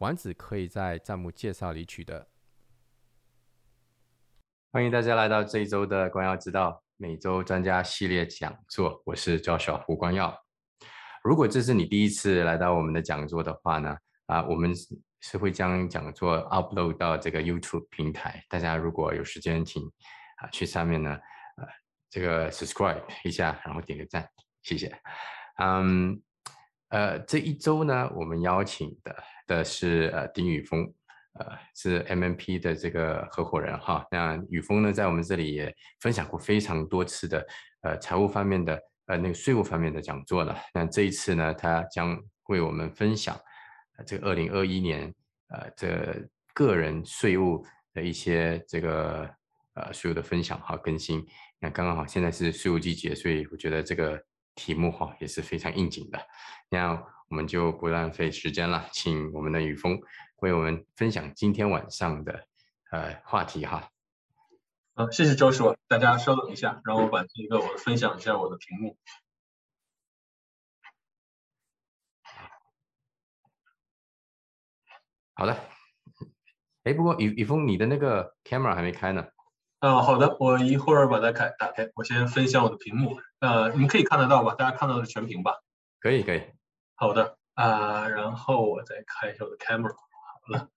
丸子可以在账目介绍里取得。欢迎大家来到这一周的光耀之道每周专家系列讲座，我是赵小胡光耀。如果这是你第一次来到我们的讲座的话呢，啊，我们是会将讲座 upload 到这个 YouTube 平台。大家如果有时间，请啊去上面呢，呃，这个 subscribe 一下，然后点个赞，谢谢。嗯，呃，这一周呢，我们邀请的。的是呃丁宇峰，呃是 MMP 的这个合伙人哈。那宇峰呢，在我们这里也分享过非常多次的呃财务方面的呃那个税务方面的讲座了。那这一次呢，他将为我们分享这个二零二一年呃这个人税务的一些这个呃税务的分享哈更新。那刚刚好现在是税务季节，所以我觉得这个题目哈也是非常应景的。那我们就不浪费时间了，请我们的雨峰为我们分享今天晚上的呃话题哈。好，谢谢周叔，大家稍等一下，让我把这个我分享一下我的屏幕。好的，哎，不过雨雨峰，你的那个 camera 还没开呢。啊，好的，我一会儿把它开打开，我先分享我的屏幕。呃，你们可以看得到吧？大家看到的全屏吧？可以，可以。好的啊，然后我再开一下我的 camera。好了，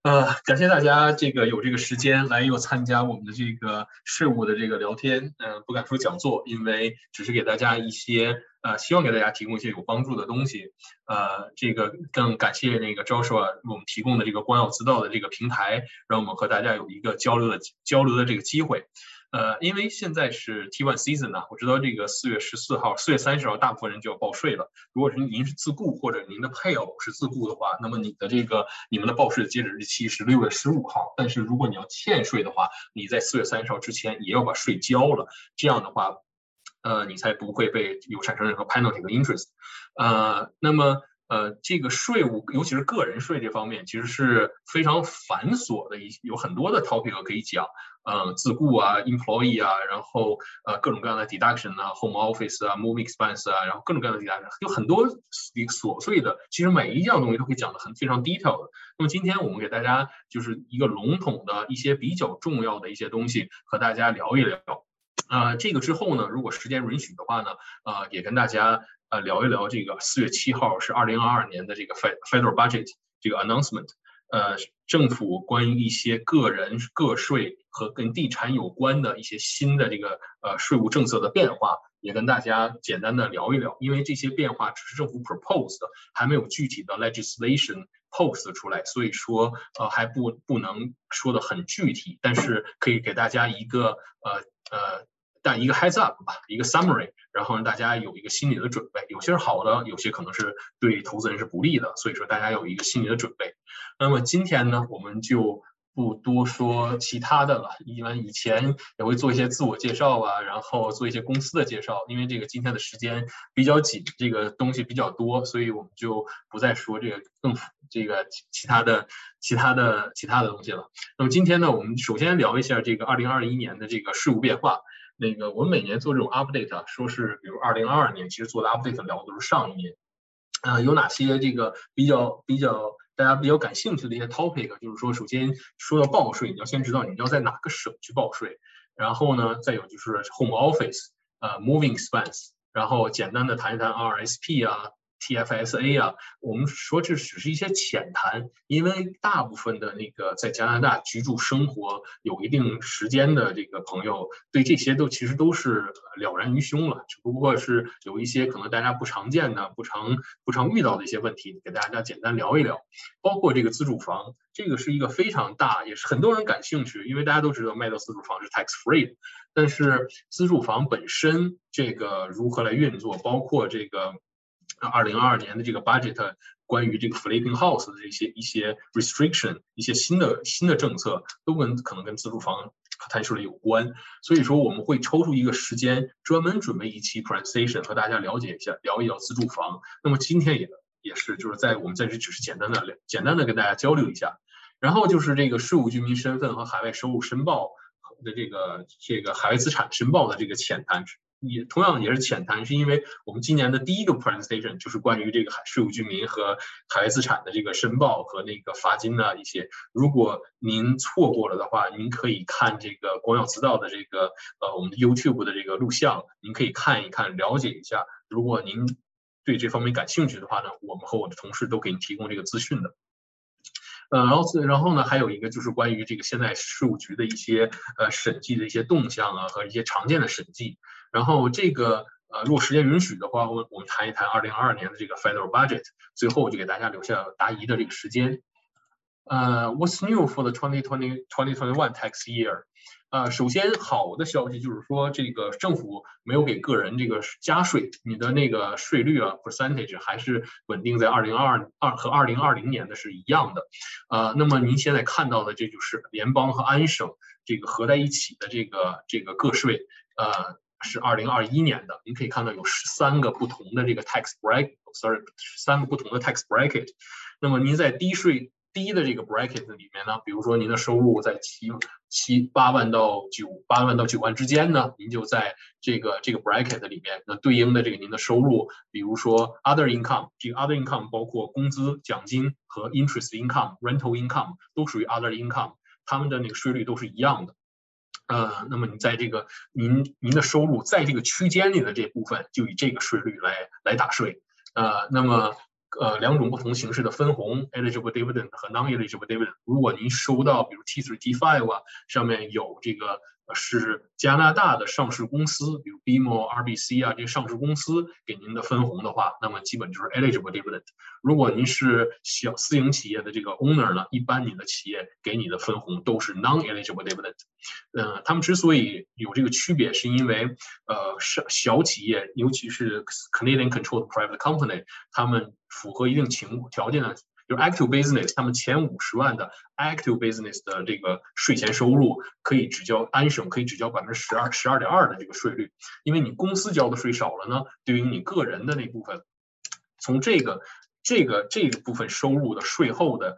呃，感谢大家这个有这个时间来又参加我们的这个事务的这个聊天。嗯，不敢说讲座，因为只是给大家一些呃，希望给大家提供一些有帮助的东西。呃，这个更感谢那个 Joshua 我们提供的这个光耀之道的这个平台，让我们和大家有一个交流的交流的这个机会。呃，因为现在是 T1 season 呢，我知道这个四月十四号、四月三十号，大部分人就要报税了。如果是您是自雇或者您的配偶是自雇的话，那么你的这个你们的报税截止日期是六月十五号。但是如果你要欠税的话，你在四月三十号之前也要把税交了。这样的话，呃，你才不会被有产生任何 penalty 和 interest。呃，那么。呃，这个税务，尤其是个人税这方面，其实是非常繁琐的，一有很多的 topic 可以讲。呃，自雇啊，employee 啊，然后呃各种各样的 deduction 啊，home office 啊，move expense 啊，然后各种各样的 deduction，有很多琐碎的。其实每一样东西都可以讲的很非常 detail 的。那么今天我们给大家就是一个笼统的一些比较重要的一些东西和大家聊一聊。啊，这个之后呢，如果时间允许的话呢，呃，也跟大家。呃，聊一聊这个四月七号是二零二二年的这个 federal budget 这个 announcement，呃，政府关于一些个人个税和跟地产有关的一些新的这个呃税务政策的变化，也跟大家简单的聊一聊。因为这些变化只是政府 proposed，还没有具体的 legislation post 出来，所以说呃还不不能说的很具体，但是可以给大家一个呃呃。但一个 heads up 吧，一个 summary，然后让大家有一个心理的准备。有些是好的，有些可能是对投资人是不利的，所以说大家有一个心理的准备。那么今天呢，我们就不多说其他的了。因为以前也会做一些自我介绍啊，然后做一些公司的介绍。因为这个今天的时间比较紧，这个东西比较多，所以我们就不再说这个更这个其他的、其他的、其他的东西了。那么今天呢，我们首先聊一下这个二零二一年的这个事务变化。那个，我们每年做这种 update，说是比如二零二二年，其实做的 update 聊的都是上一年。呃，有哪些这个比较比较大家比较感兴趣的一些 topic？就是说，首先说到报税，你要先知道你要在哪个省去报税。然后呢，再有就是 home office，呃，moving expense。然后简单的谈一谈 RSP 啊。TFSA 啊，我们说这只是一些浅谈，因为大部分的那个在加拿大居住生活有一定时间的这个朋友，对这些都其实都是了然于胸了，只不过是有一些可能大家不常见的、不常不常遇到的一些问题，给大家简单聊一聊。包括这个自住房，这个是一个非常大，也是很多人感兴趣，因为大家都知道卖到自住房是 tax free，但是自住房本身这个如何来运作，包括这个。二零二二年的这个 budget 关于这个 flipping house 的这些一些 restriction，一些新的新的政策，都跟可能跟自住房可谈税有关。所以说我们会抽出一个时间，专门准备一期 presentation 和大家了解一下，聊一聊自住房。那么今天也也是就是在我们在这只是简单的聊简单的跟大家交流一下。然后就是这个税务居民身份和海外收入申报的这个这个海外资产申报的这个浅谈。也同样也是浅谈，是因为我们今年的第一个 presentation 就是关于这个海税务居民和海外资产的这个申报和那个罚金的一些。如果您错过了的话，您可以看这个光耀资道的这个呃我们的 YouTube 的这个录像，您可以看一看，了解一下。如果您对这方面感兴趣的话呢，我们和我的同事都给您提供这个资讯的。呃，然后然后呢，还有一个就是关于这个现在税务局的一些呃审计的一些动向啊和一些常见的审计。然后这个呃，如果时间允许的话，我我们谈一谈二零二二年的这个 federal budget。最后我就给大家留下答疑的这个时间。呃，What's new for the twenty twenty twenty twenty one tax year？呃，首先好的消息就是说，这个政府没有给个人这个加税，你的那个税率啊 percentage 还是稳定在二零二二和二零二零年的是一样的。呃，那么您现在看到的这就是联邦和安省这个合在一起的这个这个个税，呃。是二零二一年的，您可以看到有十三个不同的这个 tax break，sorry，三个不同的 tax bracket。那么您在低税低的这个 bracket 里面呢，比如说您的收入在七七八万到九八万到九万之间呢，您就在这个这个 bracket 里面，那对应的这个您的收入，比如说 other income，这个 other income 包括工资、奖金和 interest income、rental income 都属于 other income，他们的那个税率都是一样的。呃，那么你在这个您您的收入在这个区间里的这部分，就以这个税率来来打税。呃，那么呃两种不同形式的分红，eligible dividend 和 non-eligible dividend。如果您收到比如 T3、T5 啊，上面有这个。是加拿大的上市公司，比如 BMO、RBC 啊这些上市公司给您的分红的话，那么基本就是 eligible dividend。如果您是小私营企业的这个 owner 呢，一般你的企业给你的分红都是 non-eligible dividend。嗯，他们之所以有这个区别，是因为呃小小企业，尤其是 Canadian controlled private company，他们符合一定情条件的。就是 active business，他们前五十万的 active business 的这个税前收入可以只交安省可以只交百分之十二十二点二的这个税率，因为你公司交的税少了呢，对于你个人的那部分，从这个这个这个部分收入的税后的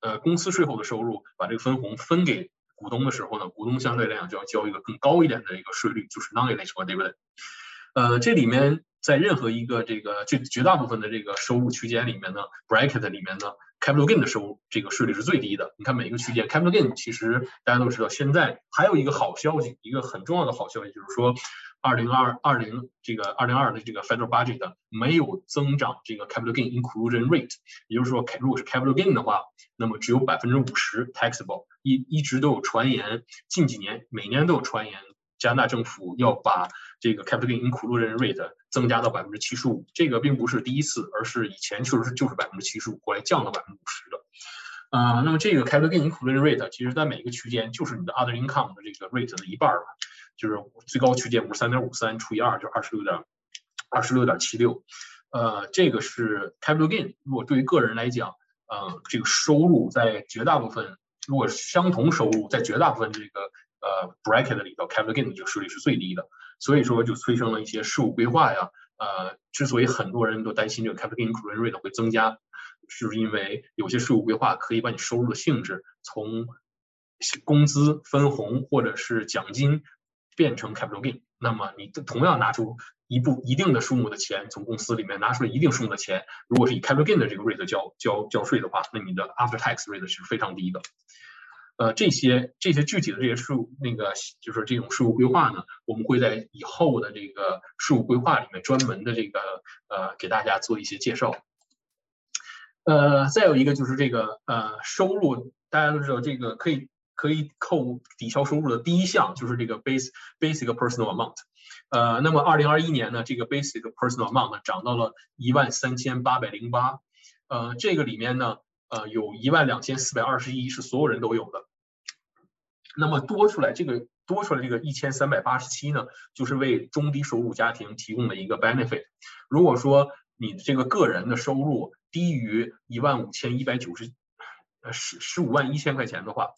呃公司税后的收入，把这个分红分给股东的时候呢，股东相对来讲就要交一个更高一点的一个税率，就是 non-eligible dividend。呃，这里面。在任何一个这个这绝大部分的这个收入区间里面呢，bracket 里面呢，capital gain 的收入这个税率是最低的。你看每一个区间 capital gain 其实大家都知道，现在还有一个好消息，一个很重要的好消息就是说，二零二二零这个二零二的这个 federal budget 没有增长这个 capital gain inclusion rate，也就是说，如果是 capital gain 的话，那么只有百分之五十 taxable。一一直都有传言，近几年每年都有传言。加拿大政府要把这个 capital gain inclusion rate 增加到百分之七十五，这个并不是第一次，而是以前确实是就是百分之七十五，后来降到百分之五十的。呃，那么这个 capital gain inclusion rate 其实在每个区间就是你的 other income 的这个 rate 的一半吧，就是最高区间五十三点五三除以二就二十六点二十六点七六。呃，这个是 capital gain。如果对于个人来讲，呃，这个收入在绝大部分，如果相同收入在绝大部分这个。呃，bracket 里头 capital gain 的这个税率是最低的，所以说就催生了一些税务规划呀。呃，之所以很多人都担心这个 capital gain c r u i rate 会增加，是因为有些税务规划可以把你收入的性质从工资、分红或者是奖金变成 capital gain。那么你同样拿出一部一定的数目的钱，从公司里面拿出了一定数目的钱，如果是以 capital gain 的这个 rate 交交交税的话，那你的 after tax rate 是非常低的。呃，这些这些具体的这些税务那个就是这种税务规划呢，我们会在以后的这个税务规划里面专门的这个呃给大家做一些介绍。呃，再有一个就是这个呃收入，大家都知道这个可以可以扣抵消收入的第一项就是这个 base basic personal amount。呃，那么二零二一年呢，这个 basic personal amount 涨到了一万三千八百零八。呃，这个里面呢。呃，有一万两千四百二十一是所有人都有的，那么多出来这个多出来这个一千三百八十七呢，就是为中低收入家庭提供的一个 benefit。如果说你这个个人的收入低于一万五千一百九十，呃十十五万一千块钱的话，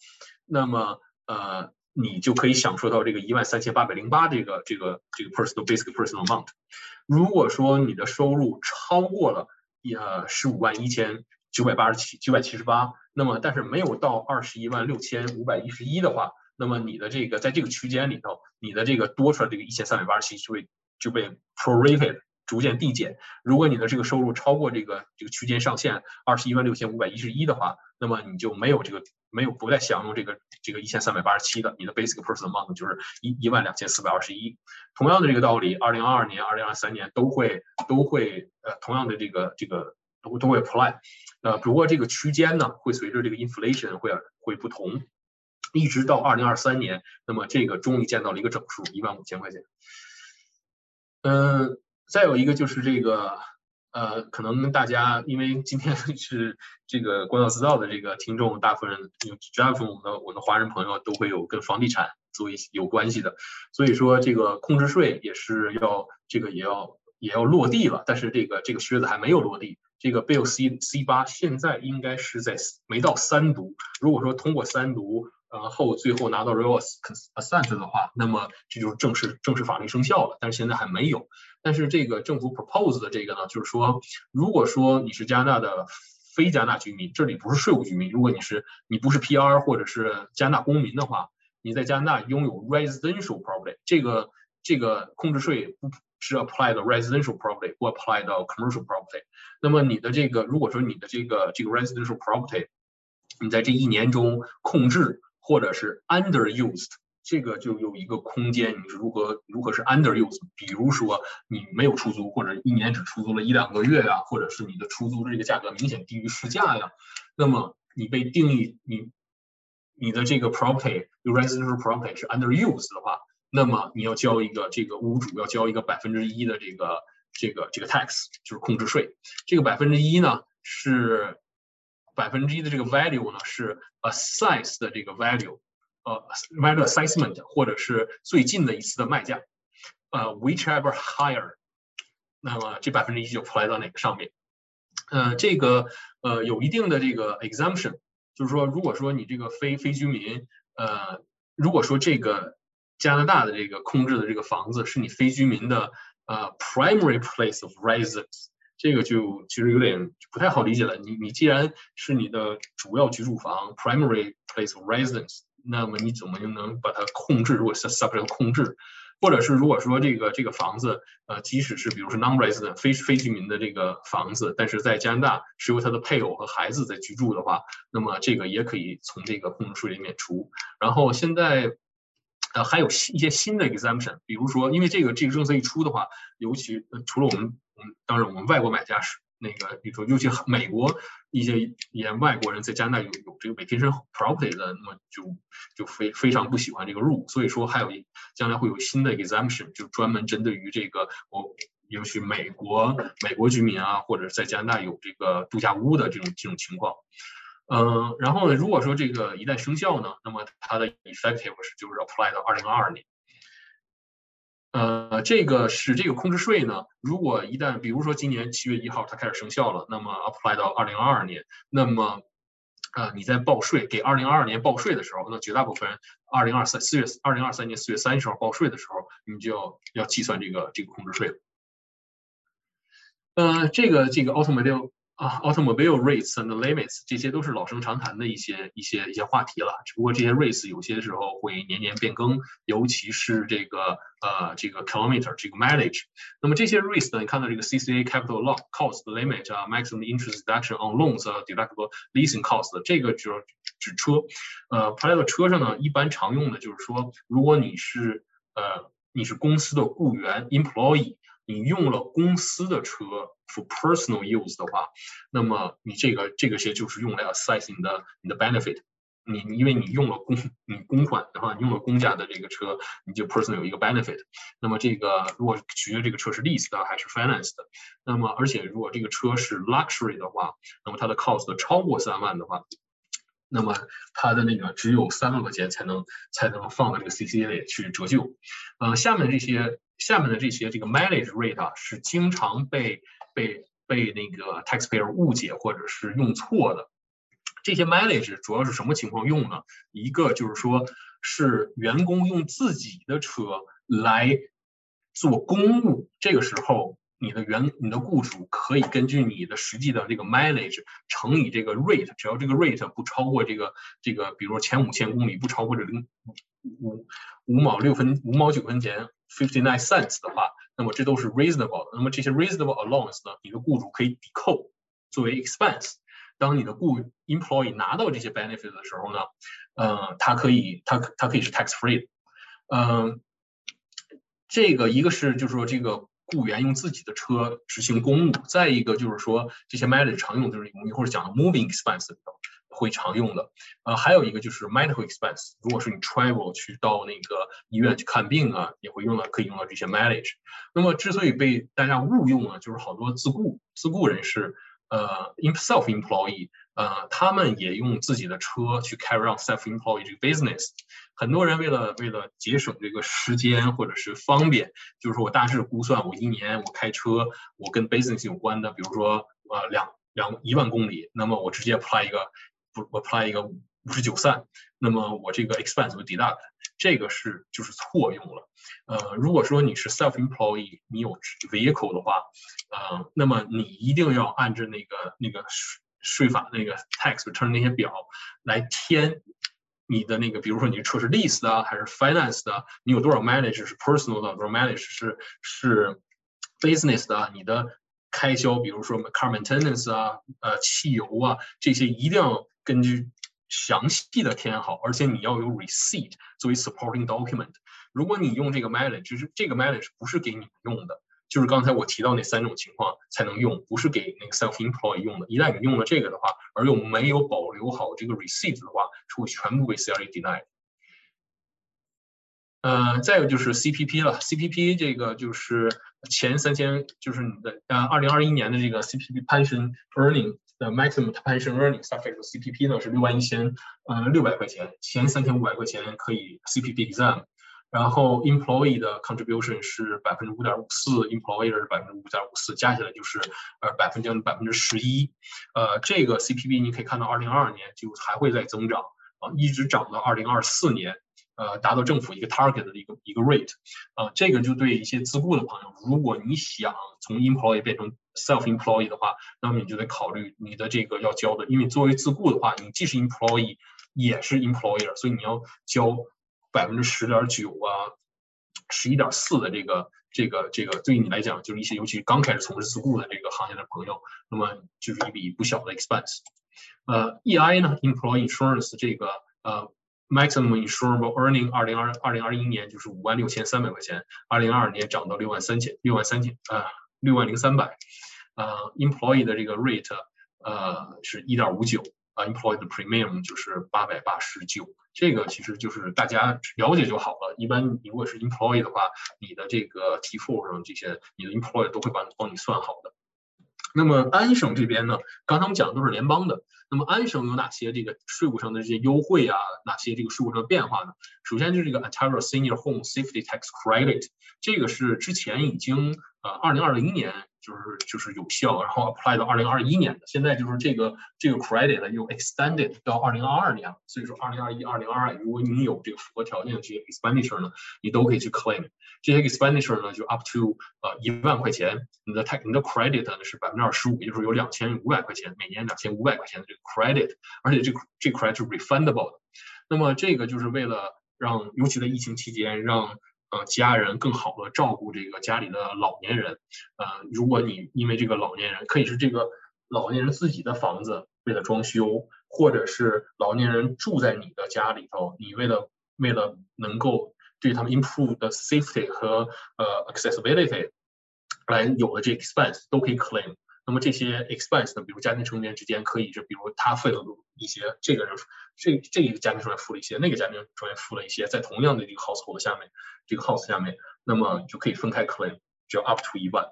那么呃你就可以享受到这个一万三千八百零八这个这个这个 personal basic personal amount。如果说你的收入超过了呃十五万一千九百八十七九百七十八，那么但是没有到二十一万六千五百一十一的话，那么你的这个在这个区间里头，你的这个多出来这个一千三百八十七就会就被 prorated。逐渐递减。如果你的这个收入超过这个这个区间上限二十一万六千五百一十一的话，那么你就没有这个没有不再享用这个这个一千三百八十七的，你的 basic personal amount 就是一一万两千四百二十一。同样的这个道理，二零二二年、二零二三年都会都会呃同样的这个这个都都会 apply。呃，不过这个区间呢会随着这个 inflation 会会不同，一直到二零二三年，那么这个终于见到了一个整数一万五千块钱。嗯。再有一个就是这个，呃，可能大家因为今天 是这个光耀制造的这个听众，大部分人绝大部分我们的我的华人朋友都会有跟房地产做一些有关系的，所以说这个控制税也是要这个也要也要落地了，但是这个这个靴子还没有落地。这个 Bill C C 八现在应该是在没到三读，如果说通过三读，然后最后拿到 Real Assent 的话，那么这就是正式正式法律生效了，但是现在还没有。但是这个政府 propose 的这个呢，就是说，如果说你是加拿大的非加拿大居民，这里不是税务居民，如果你是你不是 PR 或者是加拿大公民的话，你在加拿大拥有 residential property，这个这个控制税不是 apply 到 residential property，不 apply 到 commercial property。那么你的这个如果说你的这个这个 residential property，你在这一年中控制或者是 underused。这个就有一个空间，你是如何如何是 underused？比如说你没有出租，或者一年只出租了一两个月呀，或者是你的出租的这个价格明显低于市价呀，那么你被定义你你的这个 property residential property 是 underused 的话，那么你要交一个这个屋主要交一个百分之一的这个这个这个 tax，就是控制税。这个百分之一呢是百分之一的这个 value 呢是 assess 的这个 value。呃，value assessment 或者是最近的一次的卖价，呃，whichever higher，那么这百分之一就 apply 到哪个上面？呃，这个呃有一定的这个 exemption，就是说，如果说你这个非非居民，呃，如果说这个加拿大的这个控制的这个房子是你非居民的呃 primary place of residence，这个就其实有点不太好理解了。你你既然是你的主要居住房 primary place of residence。那么你怎么就能把它控制？如果是 subject 控制，或者是如果说这个这个房子，呃，即使是比如说 non-resident 非非居民的这个房子，但是在加拿大是由他的配偶和孩子在居住的话，那么这个也可以从这个控制税里免除。然后现在，呃，还有一些新的 exemption，比如说，因为这个这个政策一出的话，尤其呃除了我们，我们当然我们外国买家是。那个，比如说，尤其美国一些一些外国人在加拿大有有这个 vacation property 的，那么就就非非常不喜欢这个 rule，所以说还有一将来会有新的 exemption，就专门针对于这个我，尤其美国美国居民啊，或者在加拿大有这个度假屋的这种这种情况。嗯，然后呢，如果说这个一旦生效呢，那么它的 effective 是就是 apply 到二零二二年。呃，这个是这个控制税呢。如果一旦，比如说今年七月一号它开始生效了，那么 apply 到二零二二年，那么，呃，你在报税给二零二二年报税的时候，那绝大部分人二零二三四月二零二三年四月三十号报税的时候，你就要要计算这个这个控制税了。呃，这个这个 automobile。啊，automobile rates and limits 这些都是老生常谈的一些一些一些话题了。只不过这些 rates 有些时候会年年变更，尤其是这个呃这个 kilometer 这个 mileage。那么这些 rates 呢，你看到这个 CCA capital loss cost limit 啊，maximum interest deduction on loans 啊，deductible leasing cost 这个就是指车。呃，排到车上呢，一般常用的就是说，如果你是呃你是公司的雇员 employee。你用了公司的车 for personal use 的话，那么你这个这个些就是用来 assess 你的你的 benefit。你因为你用了公你公款的话，你用了公家的这个车，你就 personal 有一个 benefit。那么这个如果取决这个车是 lease 的还是 finance 的，那么而且如果这个车是 luxury 的话，那么它的 cost 超过三万的话，那么它的那个只有三万块钱才能才能放到这个 CCA 里去折旧。呃，下面这些。下面的这些这个 mileage rate 啊，是经常被被被那个 taxpayer 误解或者是用错的。这些 mileage 主要是什么情况用呢？一个就是说是员工用自己的车来做公务，这个时候你的员你的雇主可以根据你的实际的这个 mileage 乘以这个 rate，只要这个 rate 不超过这个这个，比如说前五千公里不超过这零五五毛六分五毛九分钱 fifty nine cents 的话，那么这都是 reasonable 的。那么这些 reasonable allowance 呢，你的雇主可以抵扣作为 expense。当你的雇 employee 拿到这些 benefit 的时候呢，呃，它可以，它它可以是 tax free，嗯，这个一个是就是说这个雇员用自己的车执行公务，再一个就是说这些 mileage 常用就是我们一会儿讲的 moving expense 里头会常用的，呃，还有一个就是 medical expense，如果是你 travel 去到那个医院去看病啊，也会用到可以用到这些 mileage。那么之所以被大家误用呢，就是好多自雇自雇人士。呃，self employee，呃，他们也用自己的车去 carry on self employee 这个 business。很多人为了为了节省这个时间或者是方便，就是说我大致估算，我一年我开车，我跟 business 有关的，比如说呃两两一万公里，那么我直接 apply 一个不 apply 一个五十九散，那么我这个 expense 会 deduct，这个是就是错用了。呃，如果说你是 self employee，你有 vehicle 的话。呃，那么你一定要按照那个那个税税法那个 tax return 那些表来填你的那个，比如说你车是 lease 的还是 finance 的，你有多少 mileage 是 personal 的，多少 mileage 是是 business 的，你的开销，比如说 car maintenance 啊，呃，汽油啊，这些一定要根据详细的填好，而且你要有 receipt 作为 supporting document。如果你用这个 mileage，就是这个 mileage 不是给你用的。就是刚才我提到那三种情况才能用，不是给那个 self-employed 用的。一旦你用了这个的话，而又没有保留好这个 receipt 的话，是会全部被 CRA deny。呃，再有就是 CPP 了，CPP 这个就是前三千，就是你的呃，二零二一年的这个 CPP pension earning 的 maximum pension earning suffix CPP 呢是六万一千呃六百块钱，前三千五百块钱可以 CPP exam。然后 employee 的 contribution 是百分之五点五四，employer 是百分之五点五四，加起来就是呃百分之百分之十一。呃，这个 CPP 你可以看到，二零二二年就还会再增长啊，一直涨到二零二四年，呃，达到政府一个 target 的一个一个 rate。啊，这个就对一些自雇的朋友，如果你想从 employee 变成 self employee 的话，那么你就得考虑你的这个要交的，因为作为自雇的话，你既是 employee 也是 employer，所以你要交。百分之十点九啊，十一点四的这个这个这个，对于你来讲，就是一些尤其刚开始从事自雇的这个行业的朋友，那么就是一笔不小的 expense。呃，EI 呢，Employee Insurance 这个呃 Maximum Insurable Earning 二零二二零二一年就是五万六千三百块钱，二零二二年涨到六万三千六万三千啊六万零三百。呃，Employee 的这个 rate 呃是一点五九。啊，employed premium 就是八百八十九，这个其实就是大家了解就好了。一般如果是 employee 的话，你的这个提付上这些，你的 employee 都会帮帮你算好的。那么安省这边呢，刚才我们讲的都是联邦的。那么安省有哪些这个税务上的这些优惠啊？哪些这个税务上的变化呢？首先就是这个 Ontario Senior Home Safety Tax Credit，这个是之前已经呃二零二零年。就是就是有效，然后 apply 到二零二一年的，现在就是这个这个 credit 呢又 extended 到二零二二年了，所以说二零二一、二零二二，如果你有这个符合条件的这些 expenditure 呢，你都可以去 claim。这些 expenditure 呢，就 up to 呃一万块钱，你的 tax 你的 credit 呢是百分之二十五，也就是有两千五百块钱，每年两千五百块钱的这个 credit，而且这这 credit 是 refundable 的。那么这个就是为了让，尤其在疫情期间，让呃，家人更好的照顾这个家里的老年人，呃，如果你因为这个老年人可以是这个老年人自己的房子为了装修，或者是老年人住在你的家里头，你为了为了能够对他们 improve the safety 和呃 accessibility 来有了这 expense 都可以 claim。那么这些 expense 呢，比如家庭成员之间可以是，比如他费了一些，这个人这这一个家庭成员付了一些，那个家庭成员付了一些，在同样的这个 household 下面，这个 house 下面，那么就可以分开 claim，只要 up to 一万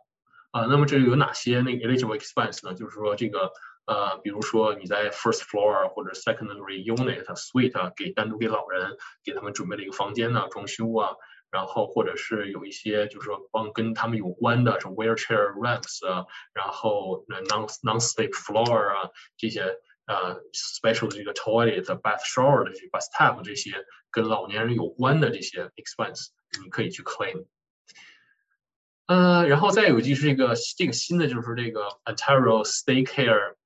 啊。那么这有哪些那个 eligible expense 呢？就是说这个呃，比如说你在 first floor 或者 secondary unit suite 给单独给老人给他们准备了一个房间呢，装修啊，然后或者是有一些就是说帮跟他们有关的，是 wheelchair ramps 啊，然后 non non-slip floor 啊这些呃 special 的这个 toilet、bath shower 的这 bathtub 这些跟老年人有关的这些 expense，你可以去 claim。呃，然后再有就是这个这个新的就是这个 Ontario Stay Care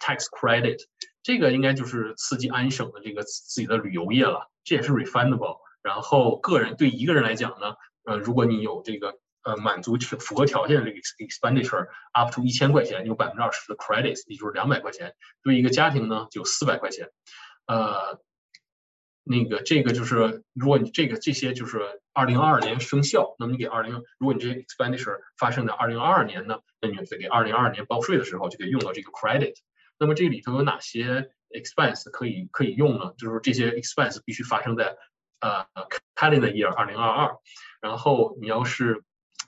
Tax Credit，这个应该就是刺激安省的这个自己的旅游业了，这也是 refundable。 然后个人对一个人来讲呢，呃，如果你有这个呃满足符合条件的这个 expenditure up to 一千块钱，有百分之二十的 credits，也就是两百块钱。对一个家庭呢，就四百块钱。呃，那个这个就是如果你这个这些就是二零二二年生效，那么你给二零，如果你这些 expenditure 发生在二零二二年呢，那你就给二零二二年报税的时候就可以用到这个 credit。那么这里头有哪些 expense 可以可以用呢？就是这些 expense 必须发生在呃，calendar year 二零二二，然后你要是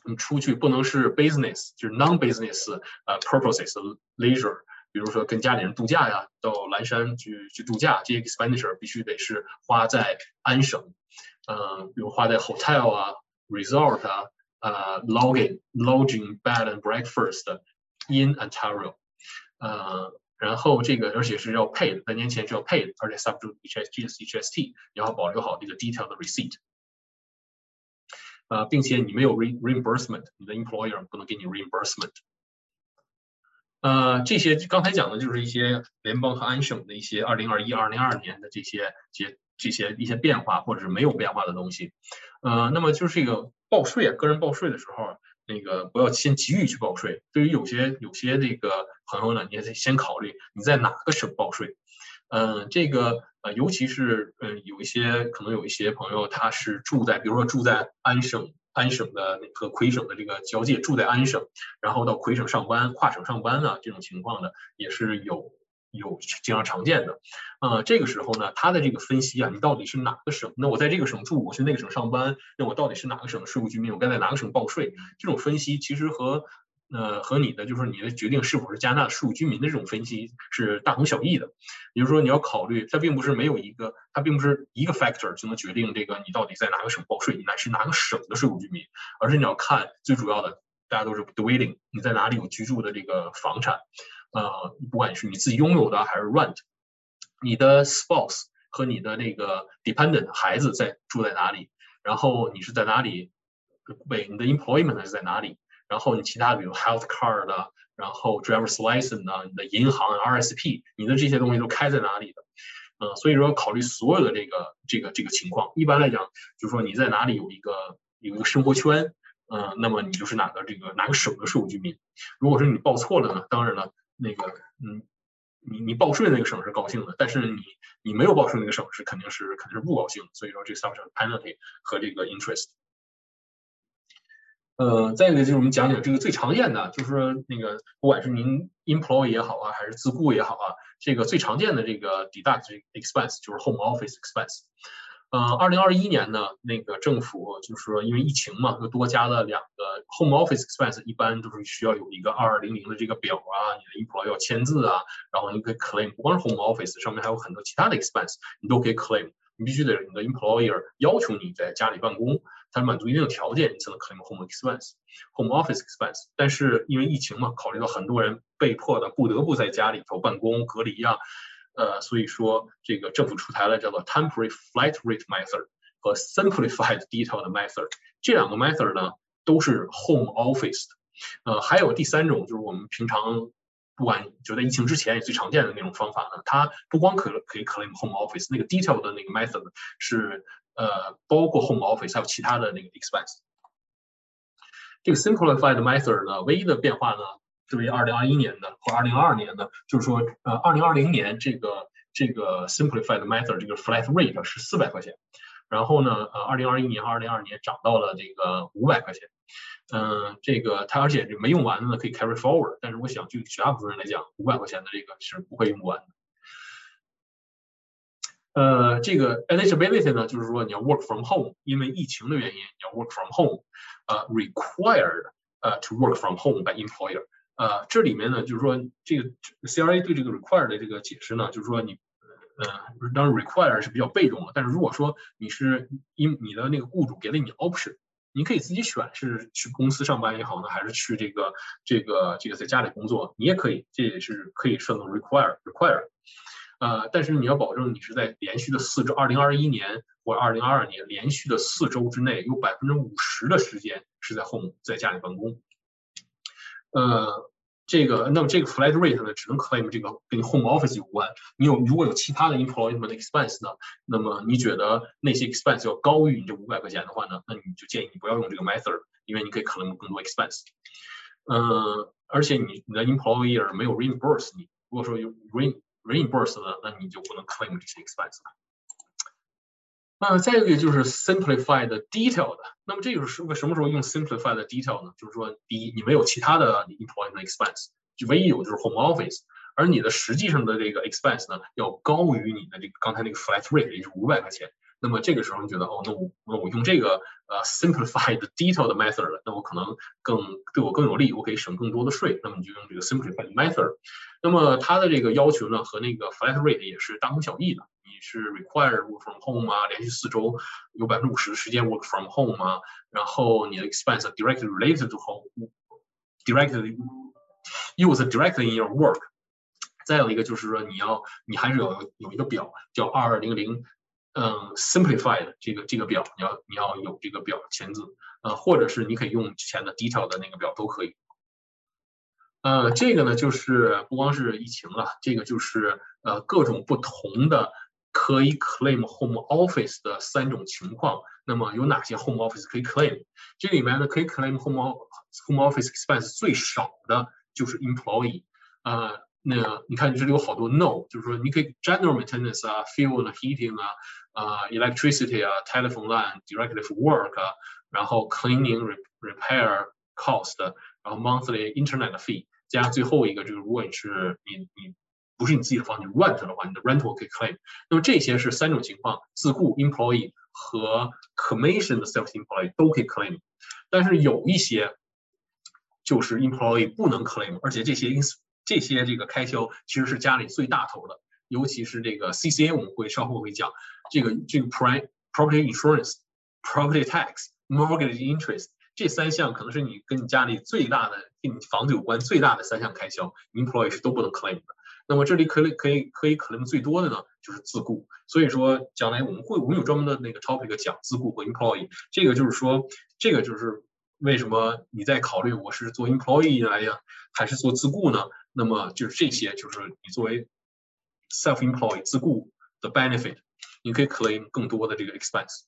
你出去不能是 business，就是 non-business 呃 purposes leisure，比如说跟家里人度假呀，到蓝山去去度假，这些 expenditure 必须得是花在安省，嗯，比如花在 hotel 啊，resort 啊，呃，lodging lodging bed and breakfast in Ontario，呃。然后这个，而且是要 pay 的，在年前是要 pay 的，而且 subject HST HST，你要保留好这个 detail 的 receipt，呃，并且你没有 re reimbursement，你的 employer 不能给你 reimbursement。呃，这些刚才讲的就是一些联邦和安省的一些二零二一、二零二二年的这些些这些一些变化，或者是没有变化的东西。呃，那么就是这个报税啊，个人报税的时候。那个不要先急于去报税。对于有些有些这个朋友呢，你也得先考虑你在哪个省报税。嗯，这个呃，尤其是嗯，有一些可能有一些朋友他是住在，比如说住在安省安省的那个魁省的这个交界，住在安省，然后到魁省上班，跨省上班啊，这种情况呢也是有。有经常常见的，呃，这个时候呢，他的这个分析啊，你到底是哪个省？那我在这个省住，我去那个省上班，那我到底是哪个省的税务居民？我该在哪个省报税？这种分析其实和呃和你的就是你的决定是否是加拿大税务居民的这种分析是大同小异的。也就是说，你要考虑，它并不是没有一个，它并不是一个 factor 就能决定这个你到底在哪个省报税，你乃是哪个省的税务居民，而是你要看最主要的，大家都是 dwelling，你在哪里有居住的这个房产。呃，不管是你自己拥有的还是 rent，你的 spouse 和你的那个 dependent 孩子在住在哪里？然后你是在哪里？为你的 employment 是在哪里？然后你其他比如 health card 的，然后 driver's license 的，你的银行 RSP，你的这些东西都开在哪里的？嗯，所以说考虑所有的这个这个这个情况。一般来讲，就是说你在哪里有一个有一个生活圈，嗯，那么你就是哪个这个哪个省的税务居民。如果说你报错了呢，当然了。那个，嗯，你你报税那个省是高兴的，但是你你没有报税那个省是肯定是肯定是不高兴。所以说这 subject penalty 和这个 interest。呃，再一个就是我们讲讲这个最常见的，就是那个不管是您 employee 也好啊，还是自雇也好啊，这个最常见的这个 deduct expense 就是 home office expense。呃，二零二一年呢，那个政府就是说，因为疫情嘛，又多加了两个 home office expense，一般都是需要有一个二二零零的这个表啊，你的 employee 要签字啊，然后你可以 claim，不光是 home office，上面还有很多其他的 expense，你都可以 claim。你必须得你的 employer 要求你在家里办公，它满足一定的条件，你才能 claim home expense，home office expense。但是因为疫情嘛，考虑到很多人被迫的不得不在家里头办公隔离啊。呃，所以说这个政府出台了叫做 temporary flat rate method 和 simplified detailed method，这两个 method 呢都是 home office。呃，还有第三种就是我们平常不管就在疫情之前也最常见的那种方法呢，它不光可可以 claim home office，那个 detailed 的那个 method 是呃包括 home office 还有其他的那个 expense。这个 simplified method 呢，唯一的变化呢？对于二零二一年的和二零二二年的，就是说，呃，二零二零年这个这个 simplified method 这个 flat rate 是四百块钱，然后呢，呃，二零二一年和二零二二年涨到了这个五百块钱，嗯，这个它而且没用完的呢可以 carry forward，但是我想就绝大部分人来讲，五百块钱的这个是不会用完的。呃，这个 eligibility 呢，就是说你要 work from home，因为疫情的原因，你要 work from home，呃，required 呃 to work from home by employer。呃，这里面呢，就是说这个 CRA 对这个 require 的这个解释呢，就是说你呃，当然 require 是比较被动的，但是如果说你是因你的那个雇主给了你 option，你可以自己选是去公司上班也好呢，还是去这个这个这个在家里工作，你也可以，这也是可以设成 require require。呃，但是你要保证你是在连续的四周，二零二一年或二零二二年连续的四周之内，有百分之五十的时间是在 home 在家里办公。呃，这个那么这个 flat rate 呢，只能 claim 这个跟 home office 有关。你有如果有其他的 employment expense 呢，那么你觉得那些 expense 要高于你这五百块钱的话呢，那你就建议你不要用这个 method，因为你可以 claim 更多 expense。嗯，而且你你的 employer 没有 reimburse 你，如果说有 re reimburse 的，那你就不能 claim 这些 expense 了。那再一个就是 simplified detail 的，那么这个是为什么时候用 simplified detail 呢？就是说，第一，你没有其他的 employment expense，就唯一有就是 home office，而你的实际上的这个 expense 呢，要高于你的这个刚才那个 flat rate，也就是五百块钱。那么这个时候你觉得，哦，那我那我用这个呃 simplified detail 的 method，那我可能更对我更有利，我可以省更多的税。那么你就用这个 simplified method。那么它的这个要求呢，和那个 flat rate 也是大同小异的。你是 require work from home 啊，连续四周有百分之五十的时间 work from home 啊，然后你的 expense directly related to home，directly use directly in your work。再有一个就是说，你要你还是有有一个表叫二零零，嗯，simplified 这个这个表，你要你要有这个表签字，呃，或者是你可以用之前的 detail 的那个表都可以。呃，这个呢，就是不光是疫情了，这个就是呃各种不同的可以 claim home office 的三种情况。那么有哪些 home office 可以 claim？这里面呢，可以 claim home home office expense 最少的就是 employee。呃，那你看这里有好多 no，就是说你可以 general maintenance 啊，fuel heating 啊，啊，electricity 啊，telephone line directly for work 啊，然后 cleaning repair cost， 然后 monthly internet fee。加最后一个，这个如果你是你你不是你自己的房，你 rent 的话，你的 rental 可以 claim。那么这些是三种情况：自雇 employee 和 commission 的 self employee 都可以 claim。但是有一些就是 employee 不能 claim，而且这些因这些这个开销其实是家里最大头的，尤其是这个 CCA，我们会稍后会讲这个这个 prime property insurance、property tax、mortgage interest。这三项可能是你跟你家里最大的跟你房子有关最大的三项开销，employee 是都不能 claim 的。那么这里可以可以可以 claim 最多的呢，就是自雇。所以说将来我们会我们有专门的那个 topic 讲自雇和 employee。这个就是说，这个就是为什么你在考虑我是做 employee 来呀，还是做自雇呢？那么就是这些就是你作为 self employee 自雇的 benefit，你可以 claim 更多的这个 expense。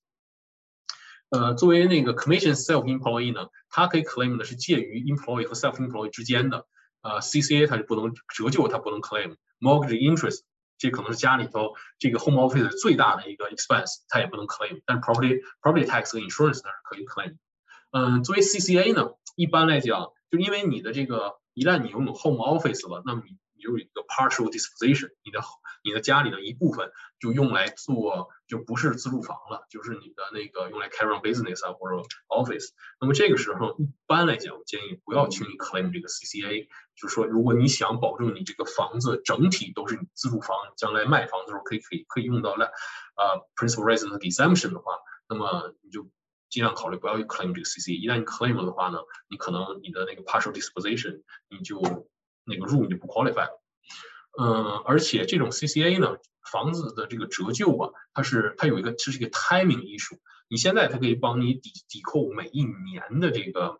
呃，作为那个 commission self employee 呢，它可以 claim 的是介于 employee 和 self employee 之间的。呃，CCA 它是不能折旧，它不能 claim。Mortgage interest 这可能是家里头这个 home office 最大的一个 expense，它也不能 claim。但是 property property tax 和 insurance 呢是可以 claim。嗯，作为 CCA 呢，一般来讲，就因为你的这个一旦你拥有 home office 了，那么你 有一个 partial disposition，你的你的家里的一部分就用来做，就不是自住房了，就是你的那个用来 carry on business 啊或者 office。那么这个时候一般来讲，我建议不要轻易 claim 这个 CCA。就是说，如果你想保证你这个房子整体都是你自住房，将来卖房的时候可以可以可以用到了，呃，principal residence exemption 的话，那么你就尽量考虑不要 claim 这个 CCA。一旦你 claim 了的话呢，你可能你的那个 partial disposition 你就那个 room 就不 qualify 了，嗯，而且这种 CCA 呢，房子的这个折旧啊，它是它有一个这是一个 timing 艺术你现在它可以帮你抵抵扣每一年的这个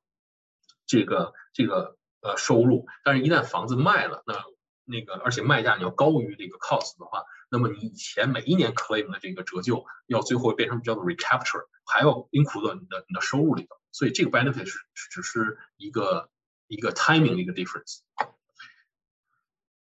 这个这个呃收入，但是一旦房子卖了，那那个而且卖价你要高于这个 cost 的话，那么你以前每一年 claim 的这个折旧要最后变成叫做 recapture，还要 include 到你的你的收入里头，所以这个 benefit 是只是一个一个 timing 的一个 difference。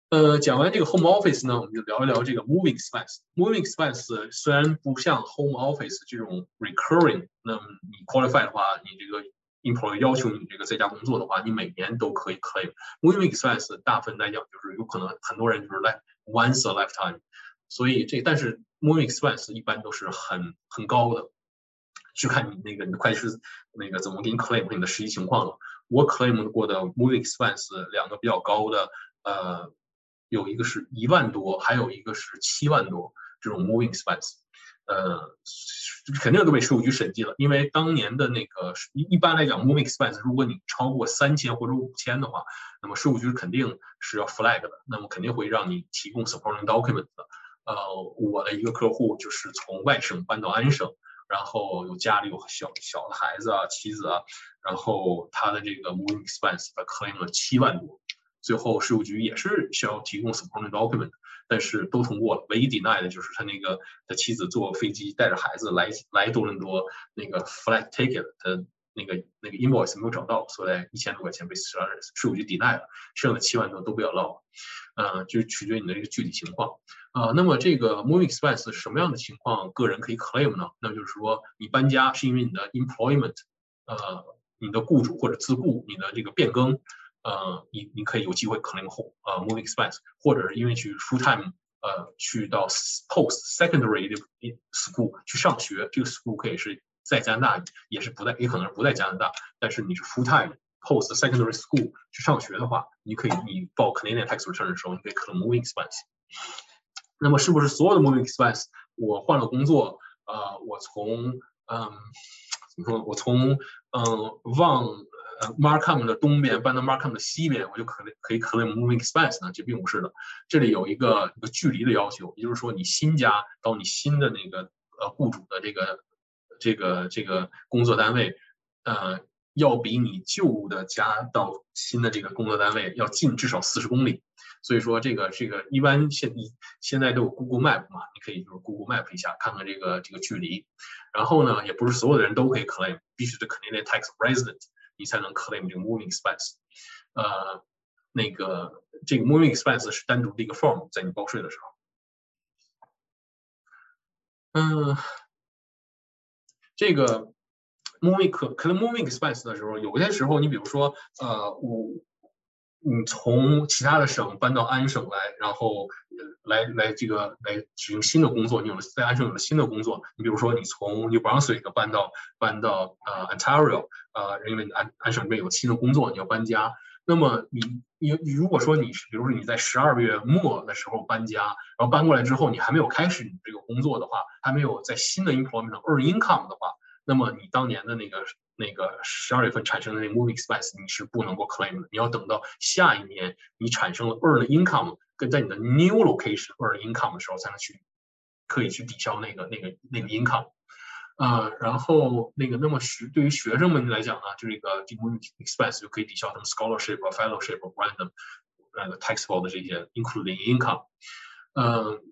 呃，讲完这个 home office 呢，我们就聊一聊这个 moving expense。moving expense 虽然不像 home office 这种 recurring，那么你 qualify 的话，你这个 employer 要求你这个在家工作的话，你每年都可以 claim。moving expense 大部分来讲就是有可能很多人就是来 once a lifetime，所以这但是 moving expense 一般都是很很高的，去看你那个你的会计师那个怎么给你 claim 你的实际情况了。我 claim 过的 moving expense 两个比较高的，呃。有一个是一万多，还有一个是七万多这种 moving expense。呃，肯定都被税务局审计了，因为当年的那个一般来讲，moving expense，如果你超过三千或者五千的话，那么税务局肯定是要 flag 的，那么肯定会让你提供 supporting document 的。呃，我的一个客户就是从外省搬到安省，然后有家里有小小的孩子啊、妻子啊，然后他的这个 moving expense 他 claim 了七万多，最后税务局也是需要提供 supporting document。但是都通过了，唯一 deny 的就是他那个他妻子坐飞机带着孩子来来多伦多那个 flight ticket，他那个那个 invoice 没有找到，所以一千多块钱被税务局 deny 了，剩了七万多都不要捞，呃，就取决于你的这个具体情况，呃，那么这个 moving expense 什么样的情况，个人可以 claim 呢？那就是说你搬家是因为你的 employment，呃，你的雇主或者自雇，你的这个变更。呃，你你可以有机会 claim 后呃 moving expense，或者是因为去 full time 呃去到 post secondary school 去上学，这个 school 可以是在加拿大，也是不在，也可能是不在加拿大，但是你是 full time post secondary school 去上学的话，你可以你报 Canadian tax return 的时候，你可以可能 moving expense。那么是不是所有的 moving expense，我换了工作，呃，我从嗯怎么说，我从嗯往呃，Markham 的东边搬到 Markham 的西边，我就可能可以 claim moving expense 呢？这并不是的，这里有一个一个距离的要求，也就是说，你新家到你新的那个呃雇主的这个这个这个工作单位，呃，要比你旧的家到新的这个工作单位要近至少四十公里。所以说，这个这个一般现你现在都有 Google Map 嘛，你可以就是 Google Map 一下，看看这个这个距离。然后呢，也不是所有的人都可以 claim，必须得 Canadian tax resident。你才能 claim 这个 moving expense，呃，那个这个 moving expense 是单独的一个 form，在你报税的时候，嗯，这个 moving 可可能 moving expense 的时候，有些时候你比如说，呃，我你从其他的省搬到安省来，然后来来这个来执行新的工作，你有了在安省有了新的工作，你比如说你从 New Brunswick 搬到搬到呃 Ontario。呃，因为你安安省这边有新的工作，你要搬家。那么你你如果说你是，比如说你在十二月末的时候搬家，然后搬过来之后，你还没有开始你这个工作的话，还没有在新的 employment earn income 的话，那么你当年的那个那个十二月份产生的那个 moving expense 你是不能够 claim 的。你要等到下一年你产生了 earn income，跟在你的 new location earn income 的时候才能去可以去抵消那个那个那个 income。啊，然后那个，那么学对于学生们来讲呢，就这个 moving expense 就可以抵消他们 scholarship、fellowship、random 那个 taxable 的这些 including income。嗯，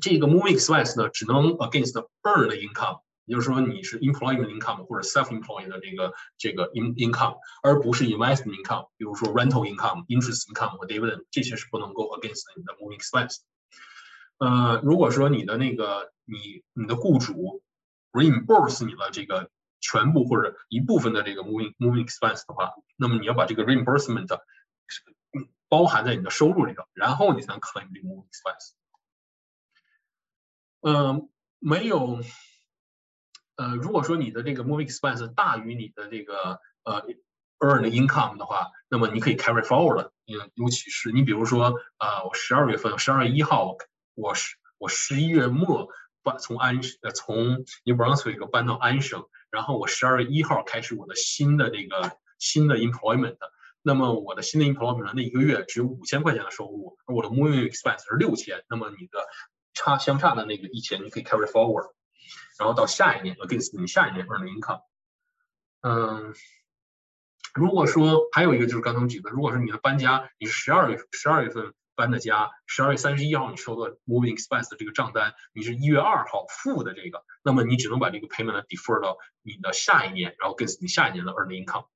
这个 moving expense 呢，只能 against earned income， 也就是说你是 employment income 或者 self-employed 的这个这个 in income，而不是 investment income，比如说 rental income、interest income 和 dividend，这些是不能够 against 你的 moving expense。呃，如果说你的那个你你的雇主 reimburse 你的这个全部或者一部分的这个 moving moving expense 的话，那么你要把这个 reimbursement 包含在你的收入里头，然后你才能 claim 这个 moving expense。嗯，没有，呃，如果说你的这个 moving expense 大于你的这个呃 earned income 的话，那么你可以 carry forward 了。嗯，尤其是你比如说啊，我十二月份，十二月一号，我十我十一月末。搬从安呃从 New Brunswick 搬到安省，然后我十二月一号开始我的新的这个新的 employment，那么我的新的 employment 那一个月只有五千块钱的收入，而我的 moving expense 是六千，那么你的差相差的那个一千你可以 carry forward，然后到下一年 against 你下一年 earn income。嗯，如果说还有一个就是刚才举的，如果说你的搬家你是十二月十二月份。搬的家，十二月三十一号你收到 moving expense 的这个账单，你是一月二号付的这个，那么你只能把这个 payment defer 到你的下一年，然后跟你下一年的 earned income。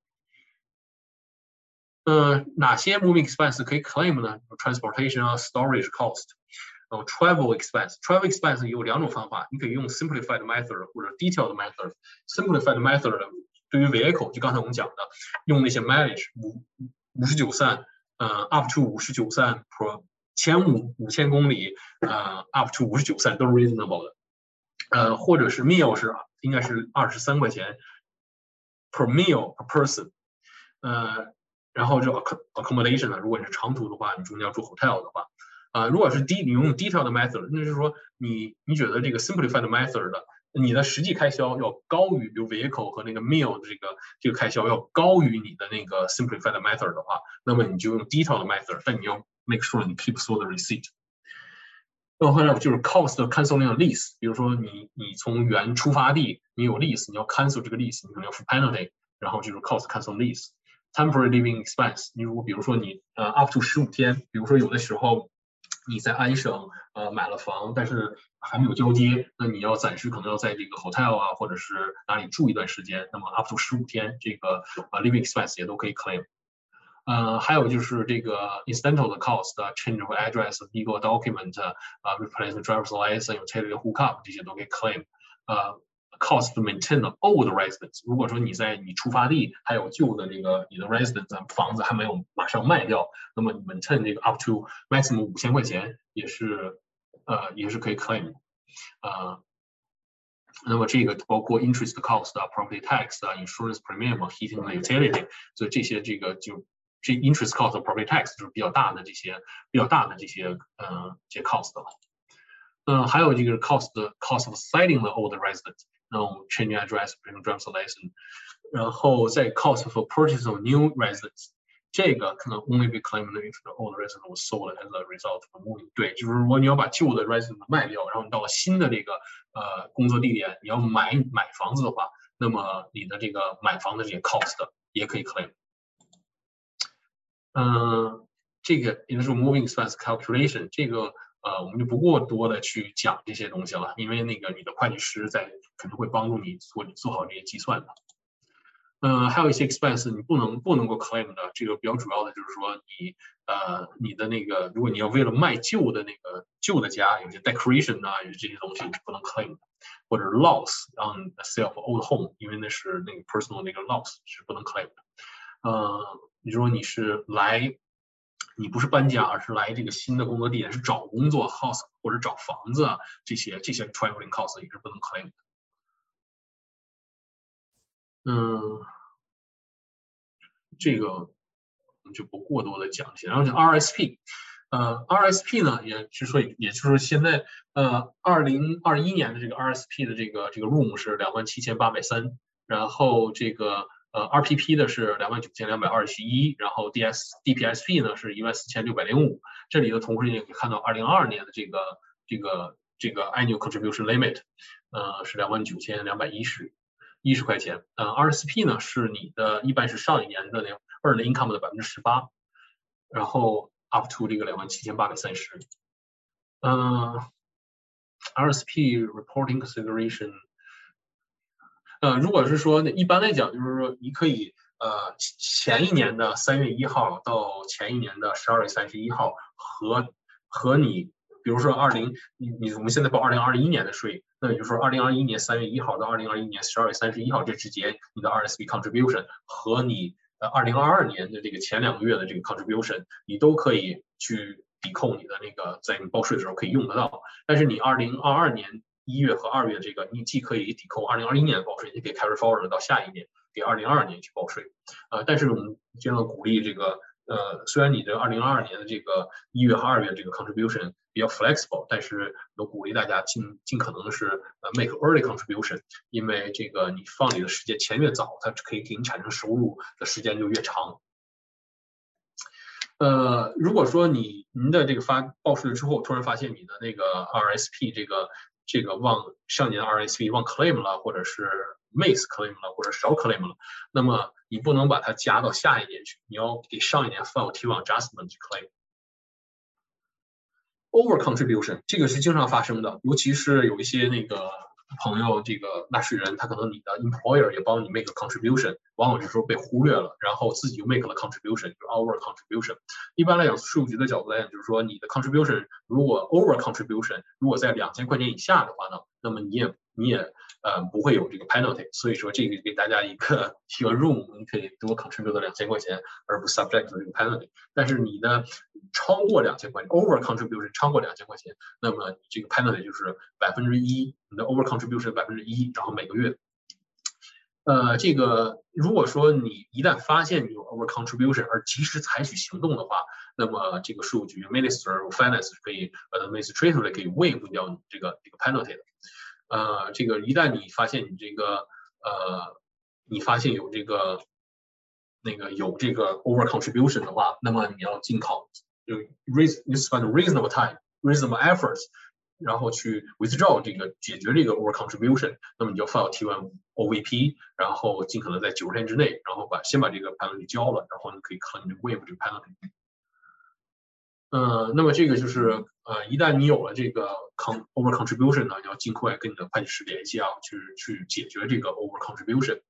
呃，哪些 moving expense 可以 claim 呢？transportation 啊，storage cost，然后 travel expense，travel expense 有两种方法，你可以用 simplified method 或者 detailed method。simplified method 对于 vehicle，就刚才我们讲的，用那些 mileage 五五十九 cent。呃，up to 五十九 cent per 千五五千公里，呃，up to 五十九 cent 都是 reasonable 的，呃，或者是 meal 是应该是二十三块钱 per meal per person，呃，然后就 accommodation 呢，如果你是长途的话，你中间要住 hotel 的话，啊，如果是低你用 detailed method，那就是说你你觉得这个 simplified method 的，你的实际开销要高于，比如 vehicle 和那个 meal 的这个这个开销要高于你的那个 simplified method 的话，那么你就用 detailed method，但你要 make sure 你 keep 所有的 receipt。那后呢，就是 cost canceling lease，比如说你你从原出发地你有 lease，你要 cancel 这个 lease，你可能要付 penalty，然后就是 cost cancel lease。temporary living expense，你如果比如说你呃 up to 十五天，比如说有的时候你在安省呃买了房，但是还没有交接，那你要暂时可能要在这个 hotel 啊或者是哪里住一段时间，那么 up to 十五天这个呃 living expense 也都可以 claim。呃，还有就是这个 incidental 的 cost，change of address，legal document，啊，replace driver's license，utility hookup 这些都可以 claim。呃 ，cost to maintain the old residence，如果说你在你出发地还有旧的这个你的 residence 房子还没有马上卖掉，那么你 maintain 这个 up to maximum 五千块钱也是呃也是可以 claim。呃，那么这个包括 interest cost 啊，property tax 啊，insurance premium 啊，heating and utility，所以这些这个就。这 interest cost property tax 就是比较大的这些比较大的这些呃这些 cost 了。嗯，还有这个 cost cost of selling the old resident， 那种 changing address, bringing driver's license，然后再 cost for purchase of new residents，这个可能 only be claimed if the old resident was sold as a result of moving。对，就是如果你要把旧的 resident 卖掉，然后你到了新的这个呃工作地点，你要买买房子的话，那么你的这个买房的这些 cost 也可以 claim。嗯，这个也就是 moving expense calculation，这个 呃，我们就不过多的去讲这些东西了，因为那个你的会计师在肯定会帮助你做做好这些计算的。嗯，还有一些 expense 你不能不能够 claim 的，这个比较主要的就是说你呃你的那个，如果你要为了卖旧的那个旧的家，有些 decoration 啊，有这些东西不能 claim 的，或者 loss on sale of old home，因为那是那个 personal 那个 loss 是不能 claim 的。嗯。你说你是来，你不是搬家，而是来这个新的工作地点，是找工作 house 或者找房子啊这些这些 traveling cost 也是不能 claim 的。嗯，这个我们就不过多的讲一些。然后就 RSP，呃，RSP 呢，也就是说，也就是现在呃，二零二一年的这个 RSP 的这个这个 room 是两万七千八百三，然后这个。呃，RPP 的是两万九千两百二十一，然后 DS DPSP 呢是一万四千六百零五。这里的同时也可以看到，二零二二年的这个这个这个 annual contribution limit，呃是两万九千两百一十一十块钱。呃，RSP 呢是你的一般是上一年的那 earned income 的百分之十八，然后 up to 这个两万七千八百三十。嗯，RSP reporting consideration。呃，如果是说，一般来讲，就是说，你可以呃前一年的三月一号到前一年的十二月三十一号，和和你，比如说二零，你你我们现在报二零二一年的税，那也就是说二零二一年三月一号到二零二一年十二月三十一号这之间，你的 RSP contribution 和你呃二零二二年的这个前两个月的这个 contribution，你都可以去抵扣你的那个在你报税的时候可以用得到，但是你二零二二年。一月和二月这个，你既可以抵扣二零二一年的报税，也可以 carry forward 到下一年，给二零二二年去报税。呃，但是我们尽量鼓励这个，呃，虽然你的二零二二年的这个一月和二月这个 contribution 比较 flexible，但是都鼓励大家尽尽可能的是呃 make early contribution，因为这个你放你的时间钱越早，它可以给你产生收入的时间就越长。呃，如果说你您的这个发报税之后，突然发现你的那个 RSP 这个这个忘上年 RSP 忘 claim 了，或者是 miss claim 了，或者少 claim 了，那么你不能把它加到下一年去，你要给上一年 file T one adjustment claim。over contribution 这个是经常发生的，尤其是有一些那个。朋友，这个纳税人，他可能你的 employer 也帮你 make a contribution，往往有时候被忽略了，然后自己就 make 了 contribution，就是 over contribution。一般来讲，税务局的角度来讲，就是说你的 contribution 如果 over contribution，如果在两千块钱以下的话呢，那么你也你也呃不会有这个 penalty。所以说这个给大家一个一个 room，你可以多 contribute 两千块钱，而不 subject 这个 penalty。但是你的超过两千块钱，over contribution 超过两千块钱，那么这个 penalty 就是百分之一，你的 over contribution 百分之一，然后每个月呃，这个如果说你一旦发现你有 over contribution 而及时采取行动的话，那么这个税务局 Minister of Finance 可以呃 administratively 可以 waive 掉你这个这个 penalty 的。呃，这个一旦你发现你这个呃你发现有这个那个有这个 over contribution 的话，那么你要尽考就 raise you spend reasonable time reasonable efforts。然后去 withdraw 这个解决这个 over contribution，那么你就 file T1 OVP，然后尽可能在九十天之内，然后把先把这个 penalty 交了，然后你可以 claim waive 这个 penalty。嗯，那么这个就是呃，一旦你有了这个 con over contribution 呢，你要尽快跟你的会计师联系啊，去去解决这个 over contribution。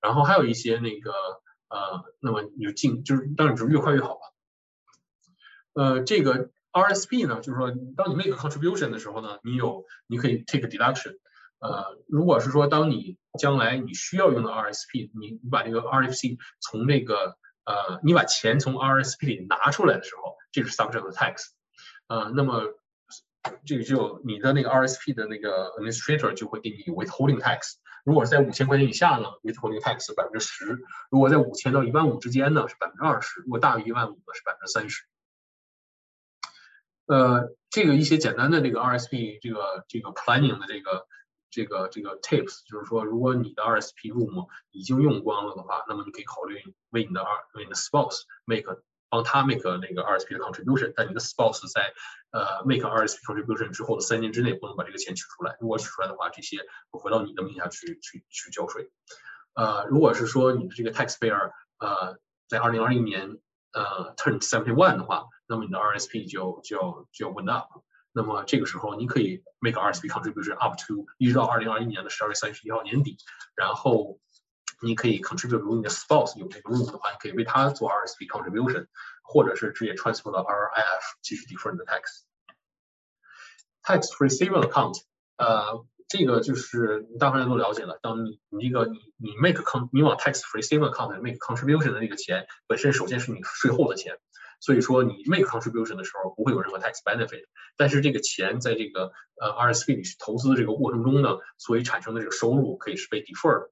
然后还有一些那个呃，那么你就尽就是当然就是越快越好吧。呃，这个。RSP 呢，就是说，当你 make contribution 的时候呢，你有你可以 take deduction。呃，如果是说当你将来你需要用的 RSP，你你把这个 RFC 从这个呃，你把钱从 RSP 里拿出来的时候，这是 subject to tax。呃，那么这个就你的那个 RSP 的那个 administrator 就会给你 withholding tax。如果是在五千块钱以下呢，withholding tax 百分之十；如果在五千到一万五之间呢，是百分之二十；如果大于一万五呢，是百分之三十。呃，这个一些简单的这个 RSP 这个这个 planning 的这个这个这个 tips，就是说，如果你的 RSP room 已经用光了的话，那么你可以考虑为你的 R 为你的 spouse make 帮他 make 那个 RSP 的 contribution，但你的 spouse 在呃 make RSP contribution 之后的三年之内不能把这个钱取出来，如果取出来的话，这些会回到你的名下去去去交税。呃，如果是说你的这个 taxpayer 呃在二零二一年呃 turn seventy one 的话。那么你的 RSP 就就要就要 w i n up，那么这个时候你可以 make RSP contribution up to 一直到二零二一年的十二月三十一号年底，然后你可以 contribute，如果你的 spouse 有这个 room 的话，你可以为他做 RSP contribution，或者是直接 transfer 到 RIF 继续 defer 你的 tax。Tax-free saving account，呃，这个就是大部分人都了解了。当你你这个你你 make con 你往 tax-free saving account make contribution 的那个钱，本身首先是你税后的钱。所以说你 make contribution 的时候不会有任何 tax benefit，但是这个钱在这个呃 RSP 里去投资的这个过程中呢，所以产生的这个收入可以是被 defer，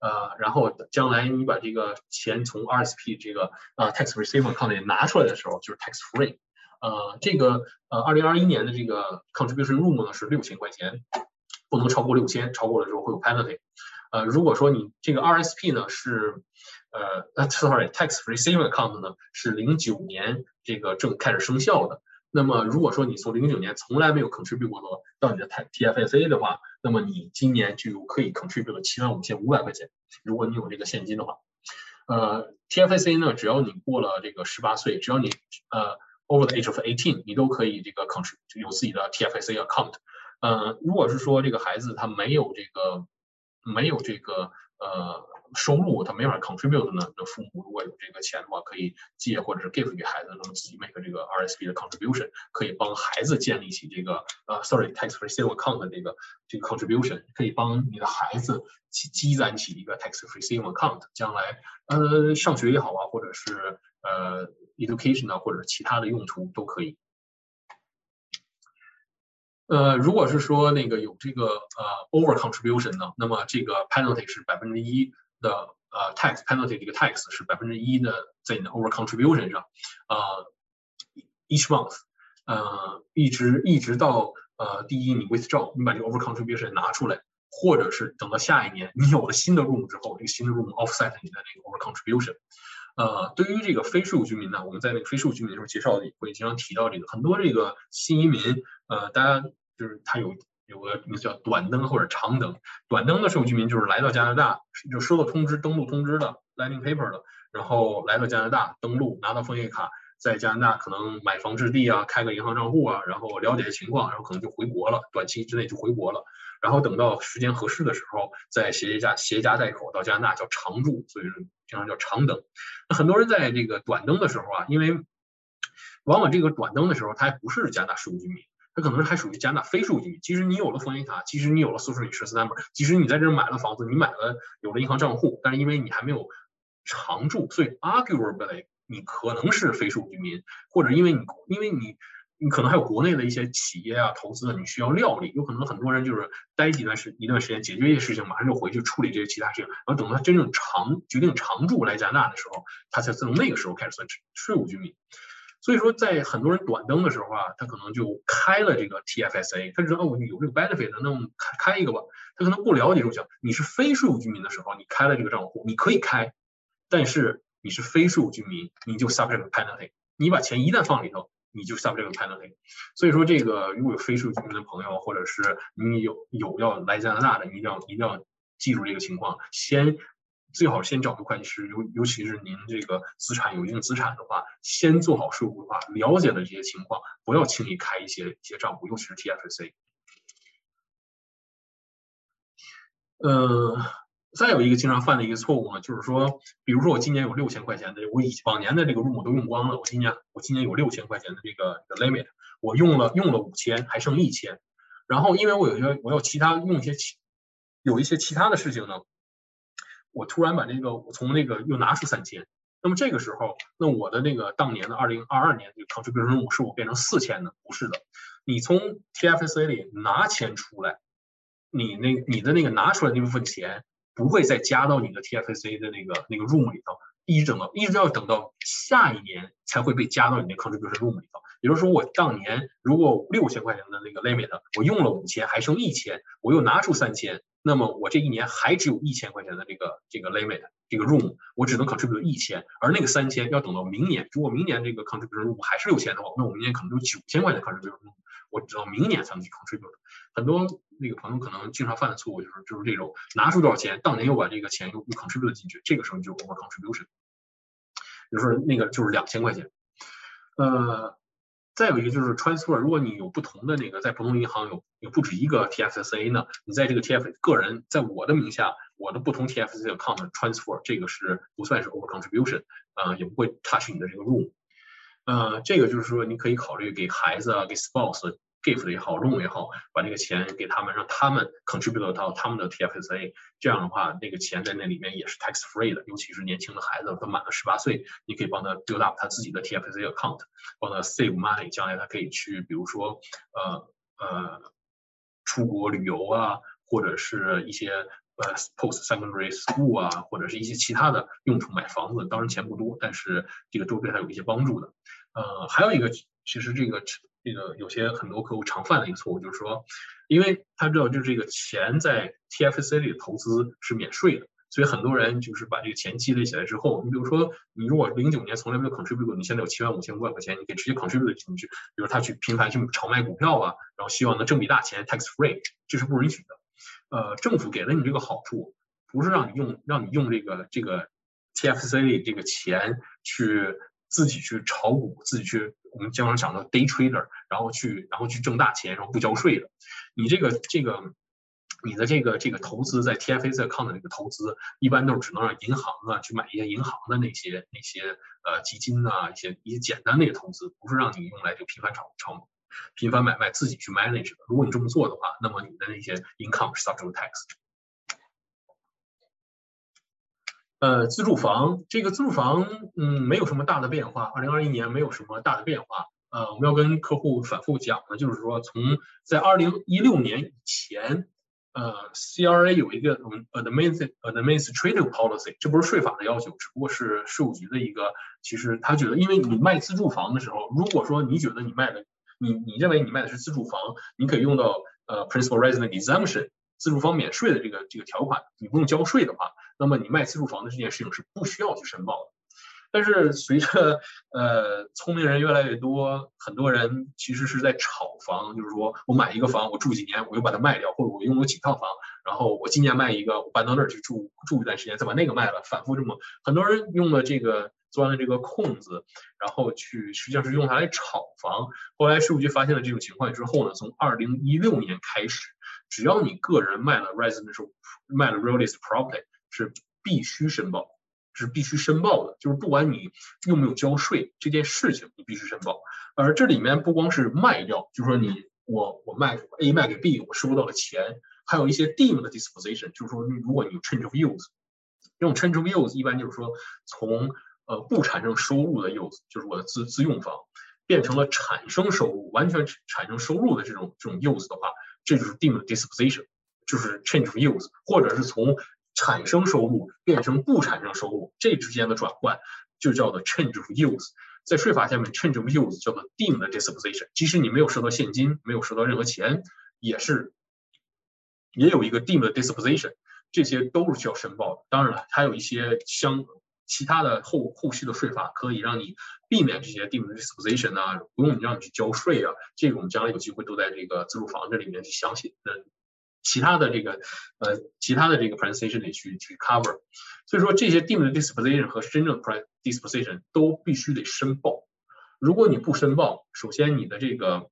呃，然后将来你把这个钱从 RSP 这个呃 tax receiver account 里拿出来的时候就是 tax free，呃，这个呃二零二一年的这个 contribution room 呢是六千块钱，不能超过六千，超过了之后会有 penalty，呃，如果说你这个 RSP 呢是呃，，sorry，tax-free saving account 呢是零九年这个正开始生效的。那么如果说你从零九年从来没有 contribute 过到你的 TFSA 的话，那么你今年就可以 contribute 七万五千五百块钱。如果你有这个现金的话，呃，TFSA 呢，只要你过了这个十八岁，只要你呃 over the age of eighteen，你都可以这个 contribute 有自己的 TFSA account。呃，如果是说这个孩子他没有这个没有这个呃。收入他没法 contribute 呢，那父母如果有这个钱的话，可以借或者是 give 给孩子，那么自己 make 这个 RSP 的 contribution，可以帮孩子建立起这个呃，sorry tax-free saving account 的这个这个 contribution，可以帮你的孩子积积攒起一个 tax-free saving account，将来呃上学也好啊，或者是呃 education 啊，或者其他的用途都可以。呃，如果是说那个有这个呃 over contribution 呢，那么这个 penalty 是百分之一。的呃 tax penalty 这个 tax 是百分之一的在你的 over contribution 上，呃 each month，呃一直一直到呃第一你 withdraw 你把这个 over contribution 拿出来，或者是等到下一年你有了新的 room 之后，这个新的 room offset 你的那个 over contribution。呃，对于这个非税务居民呢，我们在那个非税务居民的时候介绍里会经常提到这个，很多这个新移民，呃，大家就是他有。有个名字叫短登或者长登，短登的税务居民就是来到加拿大就收到通知登陆通知的 landing paper 的，然后来到加拿大登陆拿到枫叶卡，在加拿大可能买房置地啊，开个银行账户啊，然后了解情况，然后可能就回国了，短期之内就回国了，然后等到时间合适的时候再携家携家带口到加拿大叫常住，所以经常叫长登。那很多人在这个短登的时候啊，因为往往这个短登的时候他还不是加拿大税务居民。它可能是还属于加拿大非税务居民。其实你有了枫叶卡，其实你有了 social insurance number，即使你在这儿买了房子，你买了有了银行账户，但是因为你还没有常住，所以 arguably 你可能是非税务居民，或者因为你因为你你可能还有国内的一些企业啊、投资，你需要料理，有可能很多人就是待几段时一段时间，解决一些事情，马上就回去处理这些其他事情，然后等到真正常决定常住来加拿大的时候，他才从那个时候开始算税务居民。所以说，在很多人短登的时候啊，他可能就开了这个 TFSA，他知道哦，你有这个 benefit，那我们开开一个吧。他可能不了解就讲，你是非税务居民的时候，你开了这个账户，你可以开，但是你是非税务居民，你就 subject penalty。你把钱一旦放里头，你就 subject penalty。所以说，这个如果有非税务居民的朋友，或者是你有有要来加拿大的，你一定要一定要记住这个情况，先。最好先找个会计师，尤尤其是您这个资产有一定资产的话，先做好税务规划，了解了这些情况，不要轻易开一些一些账户，尤其是 TFSA。呃，再有一个经常犯的一个错误呢，就是说，比如说我今年有六千块钱的，我以往年的这个 room 都用光了，我今年我今年有六千块钱的这个 limit，我用了用了五千，还剩一千，然后因为我有些我有其他用一些其有一些其他的事情呢。我突然把这个，我从那个又拿出三千，那么这个时候，那我的那个当年的二零二二年这个 contribution 是我变成四千的？不是的，你从 TFSA 里拿钱出来，你那你的那个拿出来那部分钱不会再加到你的 TFSA 的那个那个 room 里头，一直等到一直要等到下一年才会被加到你的 contribution room 里头。也就是说，我当年如果六千块钱的那个 limit，我用了五千，还剩一千，我又拿出三千。那么我这一年还只有一千块钱的这个这个 limit，这个 room 我只能 contribute 一千，而那个三千要等到明年。如果明年这个 contribution room 还是六千的话，那我明年可能就九千块钱 contribution room，我直到明年才能去 contribute。很多那个朋友可能经常犯的错误就是就是这种拿出多少钱，当年又把这个钱又又 contribute 进去，这个时候就 over contribution。比如说那个就是两千块钱，呃。再有一个就是 transfer，如果你有不同的那个在不同银行有有不止一个 TFSA 呢，你在这个 TF 个人在我的名下，我的不同 TFSA account transfer，这个是不算是 over contribution，呃，也不会 touch 你的这个 room，呃，这个就是说你可以考虑给孩子啊，给 spouse。Gift 也好，loan 也好，把这个钱给他们，让他们 contribute 到他们的 TFSA，这样的话，那个钱在那里面也是 tax free 的。尤其是年轻的孩子，他满了十八岁，你可以帮他 build up 他自己的 TFSA account，帮他 save money，将来他可以去，比如说，呃呃，出国旅游啊，或者是一些呃 post secondary school 啊，或者是一些其他的用处，买房子。当然钱不多，但是这个都对他有一些帮助的。呃，还有一个，其实这个。这个有些很多客户常犯的一个错误就是说，因为他知道就是这个钱在 TFC 里的投资是免税的，所以很多人就是把这个钱积累起来之后，你比如说你如果零九年从来没有 contribute 过，你现在有七万五千五百块钱，你可以直接 contribute 进去。比如他去频繁去炒卖股票啊，然后希望能挣笔大钱 tax free，这是不允许的。呃，政府给了你这个好处，不是让你用让你用这个这个 TFC 里这个钱去自己去炒股，自己去。我们经常讲的 day trader，然后去然后去挣大钱，然后不交税的。你这个这个你的这个这个投资在 TFA 在 account 的这个投资，一般都是只能让银行啊去买一些银行的那些那些呃基金啊一些一些简单的投资，不是让你用来就频繁炒炒频繁买卖自己去 manage 的。如果你这么做的话，那么你的那些 income 是 subject tax。呃，自住房这个自住房，嗯，没有什么大的变化。二零二一年没有什么大的变化。呃，我们要跟客户反复讲的，就是说，从在二零一六年以前，呃，CRA 有一个我们 administrative policy，这不是税法的要求，只不过是税务局的一个。其实他觉得，因为你卖自住房的时候，如果说你觉得你卖的，你你认为你卖的是自住房，你可以用到呃 principal resident exemption。自住房免税的这个这个条款，你不用交税的话，那么你卖自住房的这件事情是不需要去申报的。但是随着呃聪明人越来越多，很多人其实是在炒房，就是说我买一个房，我住几年，我又把它卖掉，或者我拥有几套房，然后我今年卖一个，我搬到那儿去住住一段时间，再把那个卖了，反复这么，很多人用了这个钻了这个空子，然后去实际上是用它来炒房。后来税务局发现了这种情况之后呢，从二零一六年开始。只要你个人卖了 residential 卖了 real estate property 是必须申报，是必须申报的。就是不管你有没有交税这件事情，你必须申报。而这里面不光是卖掉，就是说你我我卖 A 卖给 B，我收到了钱，还有一些 deemed disposition，就是说如果你有 change of use，这种 change of use 一般就是说从呃不产生收入的 use，就是我的自自用房。变成了产生收入，完全产生收入的这种这种 use 的话，这就是 deem disposition，就是 change of use，或者是从产生收入变成不产生收入，这之间的转换就叫做 change of use。在税法下面，change of use 叫做 deemed disposition，即使你没有收到现金，没有收到任何钱，也是也有一个 deemed disposition，这些都是需要申报的。当然了，还有一些相其他的后后续的税法可以让你避免这些 deemed disposition 啊，不用让你去交税啊。这个我们将来有机会都在这个自住房这里面去详细的。其他的这个，呃，其他的这个 presentation 里去去 cover，所以说这些 deemed disposition 和真正 pre disposition 都必须得申报。如果你不申报，首先你的这个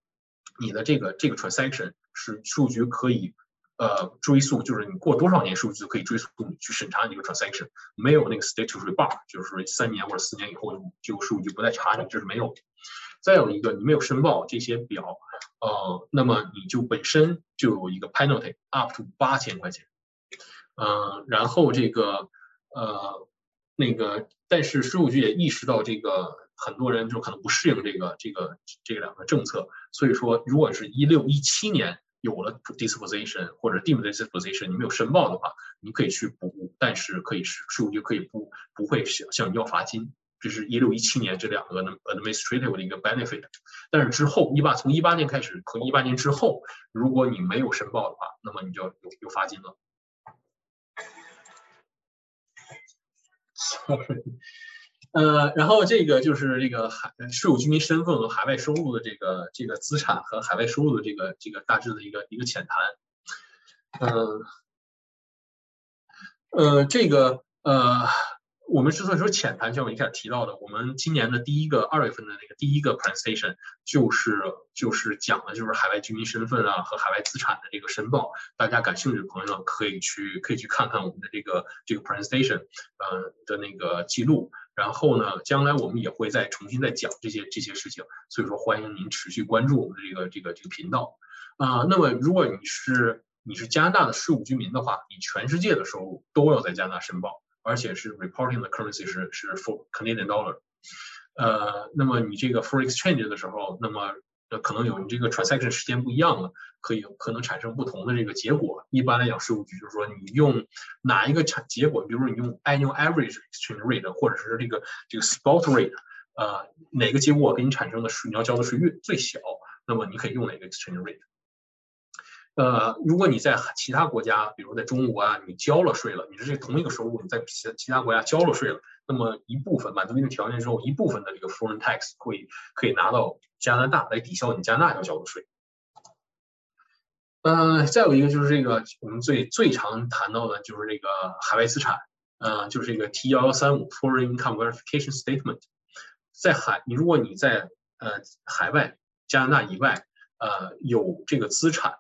你的这个这个 transaction 是数据可以呃追溯，就是你过多少年数据可以追溯你去审查你这个 transaction，没有那个 statutory bar，就是说三年或者四年以后这个数据不再查你，这是没有。再有一个，你没有申报这些表，呃，那么你就本身就有一个 penalty up to 八千块钱，嗯，然后这个呃那个，但是税务局也意识到这个很多人就可能不适应这个这个这两个政策，所以说如果是一六一七年有了 disposition 或者 deemed disposition，你没有申报的话，你可以去补，但是可以是税务局可以不不会向向你要罚金。这是一六一七年这两个 administrative 的一个 benefit，但是之后一八从一八年开始和一八年之后，如果你没有申报的话，那么你就要有有罚金了。呃，然后这个就是这个海税务居民身份和海外收入的这个这个资产和海外收入的这个这个大致的一个一个浅谈。嗯，呃，这个呃。我们之所以说浅谈，像我一开始提到的，我们今年的第一个二月份的那个第一个 presentation 就是就是讲的就是海外居民身份啊和海外资产的这个申报。大家感兴趣的朋友可以去可以去看看我们的这个这个 presentation，呃的那个记录。然后呢，将来我们也会再重新再讲这些这些事情。所以说，欢迎您持续关注我们的这个这个这个频道。啊，那么如果你是你是加拿大的税务居民的话，你全世界的收入都要在加拿大申报。而且是 reporting 的 currency 是是 for Canadian dollar，呃，那么你这个 for exchange 的时候，那么呃可能有你这个 transaction 时间不一样了，可以可能产生不同的这个结果。一般来讲，税务局就是说你用哪一个产结果，比如说你用 annual average exchange rate 或者是这个这个 spot rate，呃，哪个结果给你产生的税你要交的税越最小，那么你可以用哪个 exchange rate。呃，如果你在其他国家，比如在中国啊，你交了税了，你是这同一个收入，你在其其他国家交了税了，那么一部分满足一定条件之后，一部分的这个 foreign tax 会可以拿到加拿大来抵消你加拿大要交的税。呃，再有一个就是这个我们最最常谈到的就是这个海外资产，呃，就是这个 T 幺幺三五 Foreign Income Verification Statement，在海，你如果你在呃海外加拿大以外，呃有这个资产。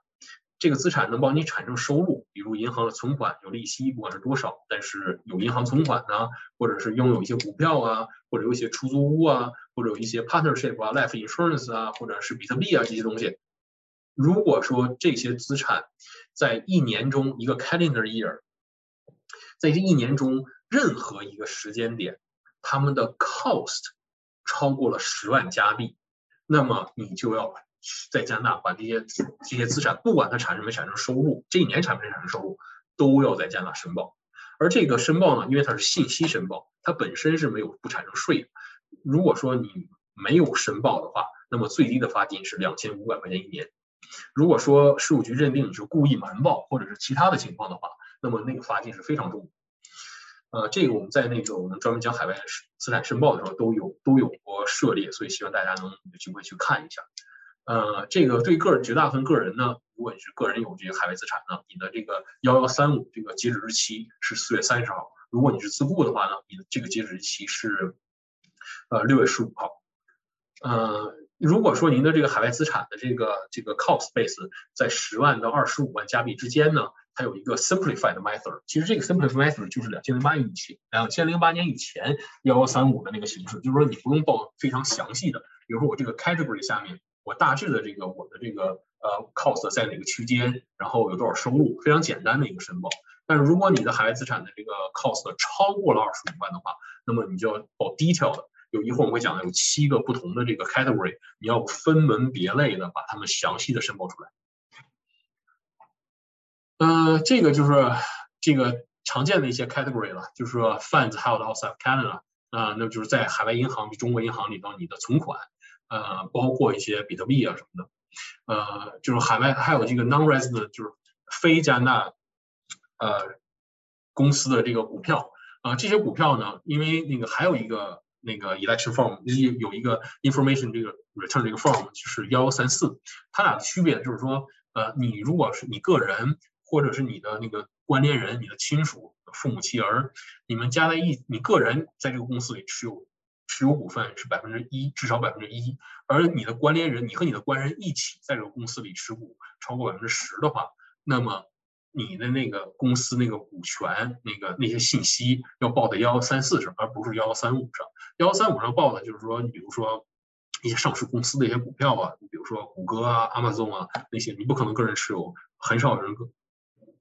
这个资产能帮你产生收入，比如银行的存款有利息，不管是多少，但是有银行存款呢，或者是拥有一些股票啊，或者有一些出租屋啊，或者有一些 partnership 啊，life insurance 啊，或者是比特币啊这些东西。如果说这些资产在一年中一个 calendar year，在这一年中任何一个时间点，他们的 cost 超过了十万加币，那么你就要。在加拿大把这些这些资产，不管它产生没产生收入，这一年产没产生收入，都要在加拿大申报。而这个申报呢，因为它是信息申报，它本身是没有不产生税的。如果说你没有申报的话，那么最低的罚金是两千五百块钱一年。如果说税务局认定你是故意瞒报或者是其他的情况的话，那么那个罚金是非常重。呃，这个我们在那个我们专门讲海外资产申报的时候都有都有过涉猎，所以希望大家能有机会去看一下。呃，这个对个绝大部分个人呢，如果你是个人有这个海外资产呢，你的这个幺幺三五这个截止日期是四月三十号。如果你是自雇的话呢，你的这个截止日期是呃六月十五号。呃，如果说您的这个海外资产的这个这个 cost base 在十万到二十五万加币之间呢，它有一个 simplified method。其实这个 simplified method 就是两千零八年以前，两千零八年以前幺幺三五的那个形式，就是说你不用报非常详细的，比如说我这个 category 下面。我大致的这个我的这个呃 cost 在哪个区间，然后有多少收入，非常简单的一个申报。但是如果你的海外资产的这个 cost 超过了二十五万的话，那么你就要报 detail 的有一会儿我们会讲到有七个不同的这个 category，你要分门别类的把它们详细的申报出来。呃，这个就是这个常见的一些 category 了，就是说 funds held outside Canada，啊，那就是在海外银行，比中国银行里头你的存款，呃，包括一些比特币啊什么的，呃，就是海外还有这个 non-resident，就是非加拿大，呃，公司的这个股票，啊，这些股票呢，因为那个还有一个那个 election form，有有一个 information 这个 return 这个 form，就是幺幺三四，它俩的区别就是说，呃，你如果是你个人。或者是你的那个关联人、你的亲属、父母妻儿，你们加在一，你个人在这个公司里持有持有股份是百分之一，至少百分之一，而你的关联人，你和你的关联人一起在这个公司里持股超过百分之十的话，那么你的那个公司那个股权那个那些信息要报在幺幺三四上，而不是幺幺三五上。幺幺三五上报的就是说，你比如说一些上市公司的一些股票啊，你比如说谷歌啊、Amazon 啊那些，你不可能个人持有，很少有人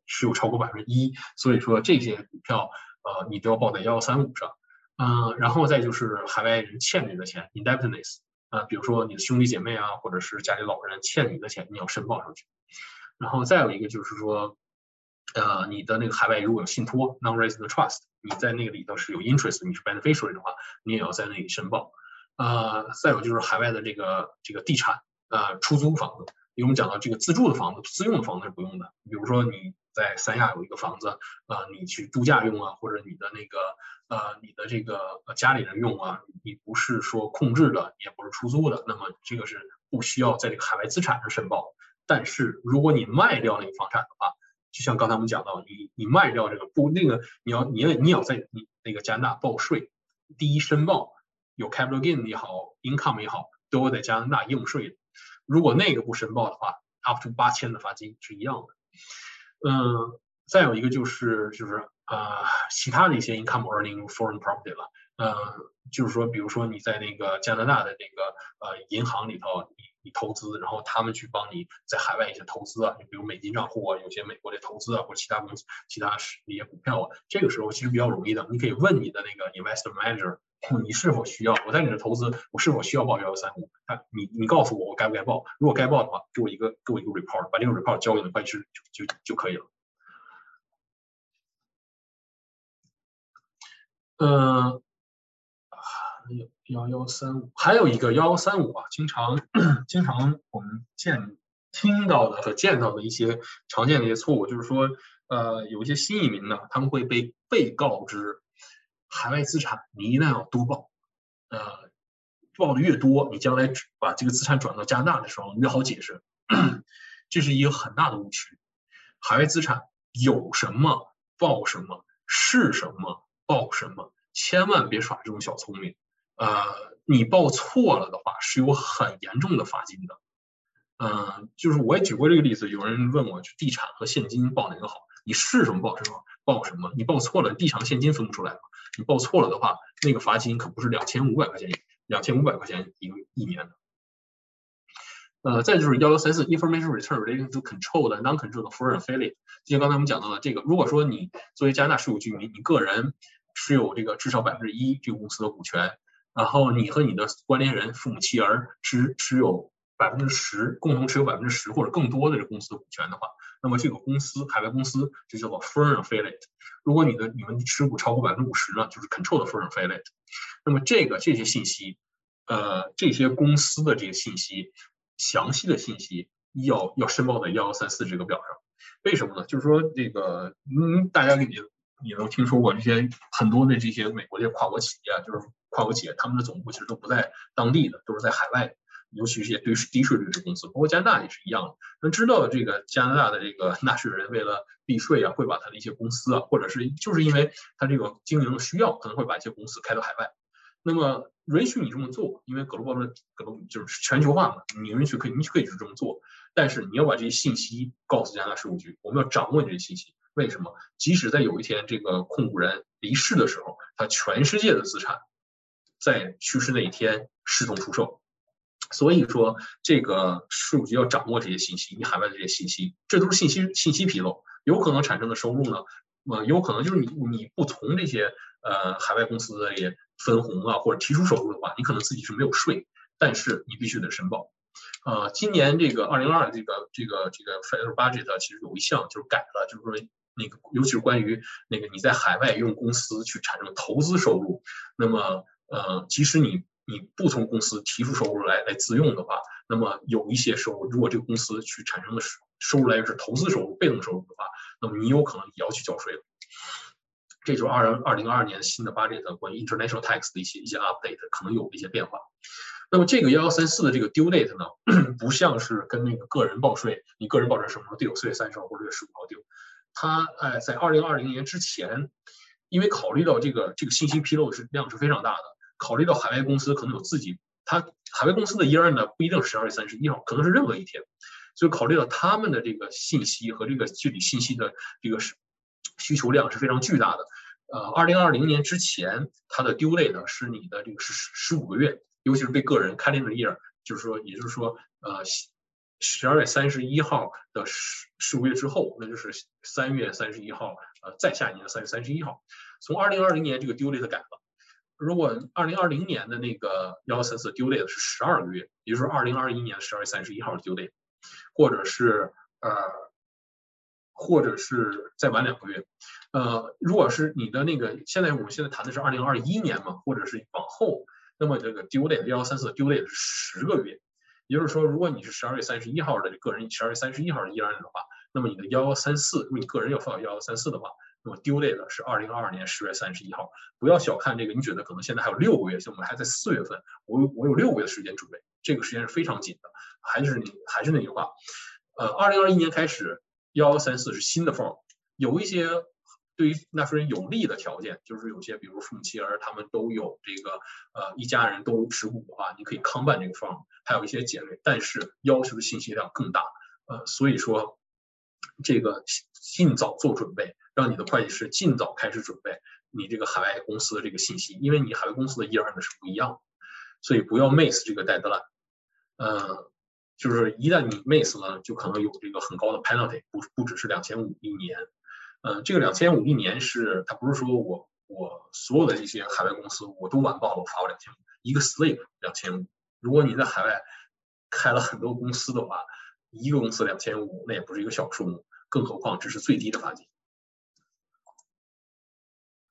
持有超过百分之一，所以说这些股票，呃，你都要报在幺幺三五上，嗯，然后再就是海外人欠你的钱，indebtedness，啊，比如说你的兄弟姐妹啊，或者是家里老人欠你的钱，你要申报上去。然后再有一个就是说，呃，你的那个海外如果有信托，non-resident trust，你在那个里头是有 interest，你是 beneficiary 的话，你也要在那里申报。呃，再有就是海外的这个这个地产，呃，出租房子，因为我们讲到这个自住的房子、自用的房子是不用的，比如说你。在三亚有一个房子，呃，你去度假用啊，或者你的那个，呃，你的这个家里人用啊，你不是说控制的，也不是出租的，那么这个是不需要在这个海外资产上申报。但是如果你卖掉那个房产的话，就像刚才我们讲到，你你卖掉这个不那个，你要你要你要在你那个加拿大报税，第一申报有 capital gain 也好，income 也好，都要在加拿大应税的。如果那个不申报的话，up to 八千的罚金是一样的。嗯，再有一个就是就是啊，其他的一些 income earning foreign property 了，嗯，就是说，比如说你在那个加拿大的那个呃银行里头，你你投资，然后他们去帮你在海外一些投资啊，就比如美金账户啊，有些美国的投资啊，或者其他公司其他是一些股票啊，这个时候其实比较容易的，你可以问你的那个 investor manager，你是否需要我在你这投资，我是否需要报幺幺三五？他你你告诉我我该不该报？如果该报的话，给我一个给我一个 report，把这个 report 交给会计师就就就可以了。嗯，幺幺三五，还有一个幺幺三五啊，经常经常我们见听到的和见到的一些常见的一些错误，就是说，呃，有一些新移民呢，他们会被被告知海外资产你一定要多报，呃，报的越多，你将来把这个资产转到加拿大的时候越好解释，这是一个很大的误区。海外资产有什么报什么，是什么。报什么？千万别耍这种小聪明，呃，你报错了的话是有很严重的罚金的。嗯，就是我也举过这个例子，有人问我，地产和现金报哪个好？你是什么报什么，报什么？你报错了，地产现金分不出来吗？你报错了的话，那个罚金可不是两千五百块钱，两千五百块钱一个一年的。呃，再就是幺幺三四 information return relating to control 的 non-control 的 foreign affiliate，就像刚才我们讲到的这个，如果说你作为加拿大税务居民，你个人持有这个至少百分之一这个公司的股权，然后你和你的关联人、父母、妻儿持持有百分之十，共同持有百分之十或者更多的这公司的股权的话，那么这个公司海外公司就叫做 foreign affiliate。如果你的你们持股超过百分之五十呢，就是 control 的 foreign affiliate。那么这个这些信息，呃，这些公司的这些信息，详细的信息要要申报在幺幺三四这个表上。为什么呢？就是说这个，嗯，大家给你。你都听说过这些很多的这些美国这些跨国企业啊，就是跨国企业，他们的总部其实都不在当地的，都是在海外，尤其是些低低税率的公司，包括加拿大也是一样的。那知道这个加拿大的这个 纳税人为了避税啊，会把他的一些公司啊，或者是就是因为他这个经营的需要，可能会把一些公司开到海外。那么允许你这么做，因为格罗巴的格罗就是全球化嘛，你允许可以，你可以去这么做，但是你要把这些信息告诉加拿大税务局，我们要掌握你这些信息。为什么？即使在有一天这个控股人离世的时候，他全世界的资产在去世那一天视同出售。所以说，这个税务局要掌握这些信息，你海外的这些信息，这都是信息信息披露，有可能产生的收入呢，呃，有可能就是你你不从这些呃海外公司的也分红啊或者提出收入的话，你可能自己是没有税，但是你必须得申报。呃，今年这个二零二二这个这个这个 federal budget 其实有一项就是改了，就是说那个尤其是关于那个你在海外用公司去产生投资收入，那么呃，即使你你不从公司提出收入来来自用的话，那么有一些收入，如果这个公司去产生的收入来源是投资收入、被动收入的话，那么你有可能也要去交税了。这就是二零二零二二年新的 budget 关于 international tax 的一些一些 update，可能有一些变化。那么这个幺幺三四的这个 due date 呢，不像是跟那个个人报税，你个人报税什么时候丢？四月三十号或者六月十五号丢。它哎，在二零二零年之前，因为考虑到这个这个信息披露是量是非常大的，考虑到海外公司可能有自己，它海外公司的 year 呢不一定是十二月三十一号，可能是任何一天，所以考虑到他们的这个信息和这个具体信息的这个是需求量是非常巨大的。呃，二零二零年之前，它的 due date 是你的这个是十十五个月。尤其是对个人 calendar year，就是说，也就是说，呃，十二月三十一号的十十五月之后，那就是三月三十一号，呃，再下一年的三月三十一号。从二零二零年这个 due date 改了，如果二零二零年的那个幺三四 due date 是十二个月，也就是说二零二一年十二月三十一号的 due date，或者是呃，或者是再晚两个月，呃，如果是你的那个现在我们现在谈的是二零二一年嘛，或者是往后。那么这个 due date 幺幺三四 due date 是十个月，也就是说，如果你是十二月三十一号的个人，十二月三十一号的 year end 的话，那么你的幺幺三四，如果你个人要放到幺幺三四的话，那么 due date 是二零二二年十月三十一号。不要小看这个，你觉得可能现在还有六个月，像我们还在四月份，我我有六个月的时间准备，这个时间是非常紧的。还是你还是那句话，呃，二零二一年开始幺幺三四是新的 form，有一些。对于纳税人有利的条件，就是有些，比如父母妻儿他们都有这个，呃，一家人都持股的话，你可以康办这个 form，还有一些减税，但是要求的信息量更大，呃，所以说这个尽早做准备，让你的会计师尽早开始准备你这个海外公司的这个信息，因为你海外公司的 year 呢是不一样的，所以不要 miss 这个 deadline，呃，就是一旦你 miss 了，就可能有这个很高的 penalty，不不只是两千五一年。呃，这个两千五一年是，它不是说我我所有的这些海外公司我都晚报了，我罚我两千五，一个 slip 两千五。如果你在海外开了很多公司的话，一个公司两千五，那也不是一个小数目，更何况这是最低的罚金。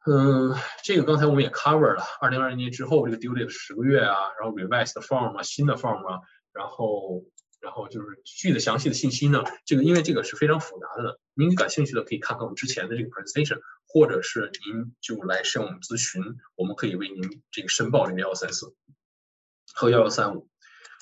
嗯，这个刚才我们也 cover 了，二零二零年之后这个 due date 十个月啊，然后 revised form 啊，新的 form 啊，然后。然后就是具体的详细的信息呢，这个因为这个是非常复杂的，您感兴趣的可以看看我们之前的这个 presentation，或者是您就来向我们咨询，我们可以为您这个申报这个幺幺三四和幺幺三五。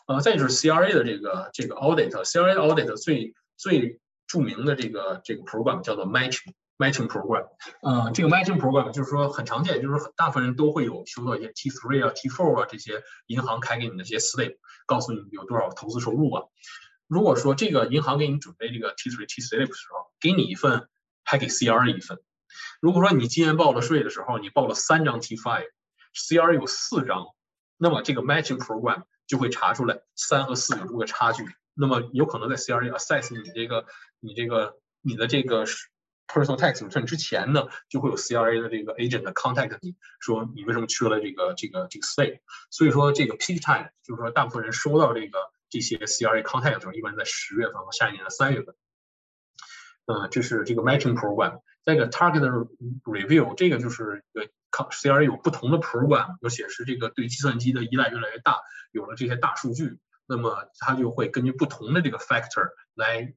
呃，再就是 CRA 的这个这个 audit，CRA audit 最最著名的这个这个 program 叫做 matching。Matching program，呃，这个 Matching program 就是说很常见，就是大部分人都会有收到一些 T3 啊、T4 啊这些银行开给你的这些 slip，告诉你有多少投资收入啊。如果说这个银行给你准备这个 T3、T slip 的时候，给你一份，还给 CRA 一份。如果说你今年报了税的时候，你报了三张 T5，CRA 有四张，那么这个 Matching program 就会查出来三和四有这个差距，那么有可能在 CRA assess 你这个、你这个、你的这个。Personal tax return 之前呢，就会有 CRA 的这个 agent contact 你说你为什么缺了这个这个这个 state，所以说这个 peak time 就是说大部分人收到这个这些 CRA contact 的时候，一般在十月份和下一年的三月份。嗯，这是这个 matching program。再一个 target review，这个就是呃 C R 有不同的 program，就显示这个对计算机的依赖越来越大，有了这些大数据，那么它就会根据不同的这个 factor 来。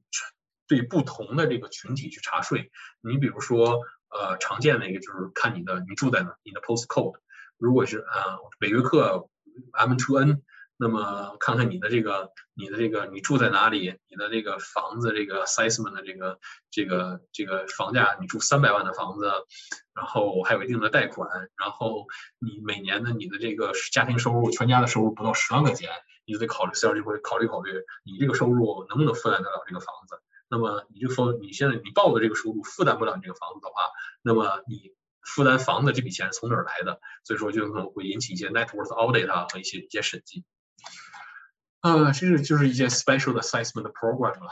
对不同的这个群体去查税，你比如说，呃，常见的一个就是看你的你住在哪，你的 postcode。如果是呃北约克 M to N，那么看看你的这个你的这个你住在哪里，你的这个房子这个 assessment 的这个这个这个房价，你住三百万的房子，然后还有一定的贷款，然后你每年的你的这个家庭收入，全家的收入不到十万块钱，你就得考虑 C R 就会考虑考虑你这个收入能不能负担得了这个房子。那么你就说你现在你报的这个收入负担不了你这个房子的话，那么你负担房子这笔钱是从哪儿来的？所以说就可能会引起一些 net worth audit 啊和一些一些审计。呃，这个就是一些 special assessment program 了。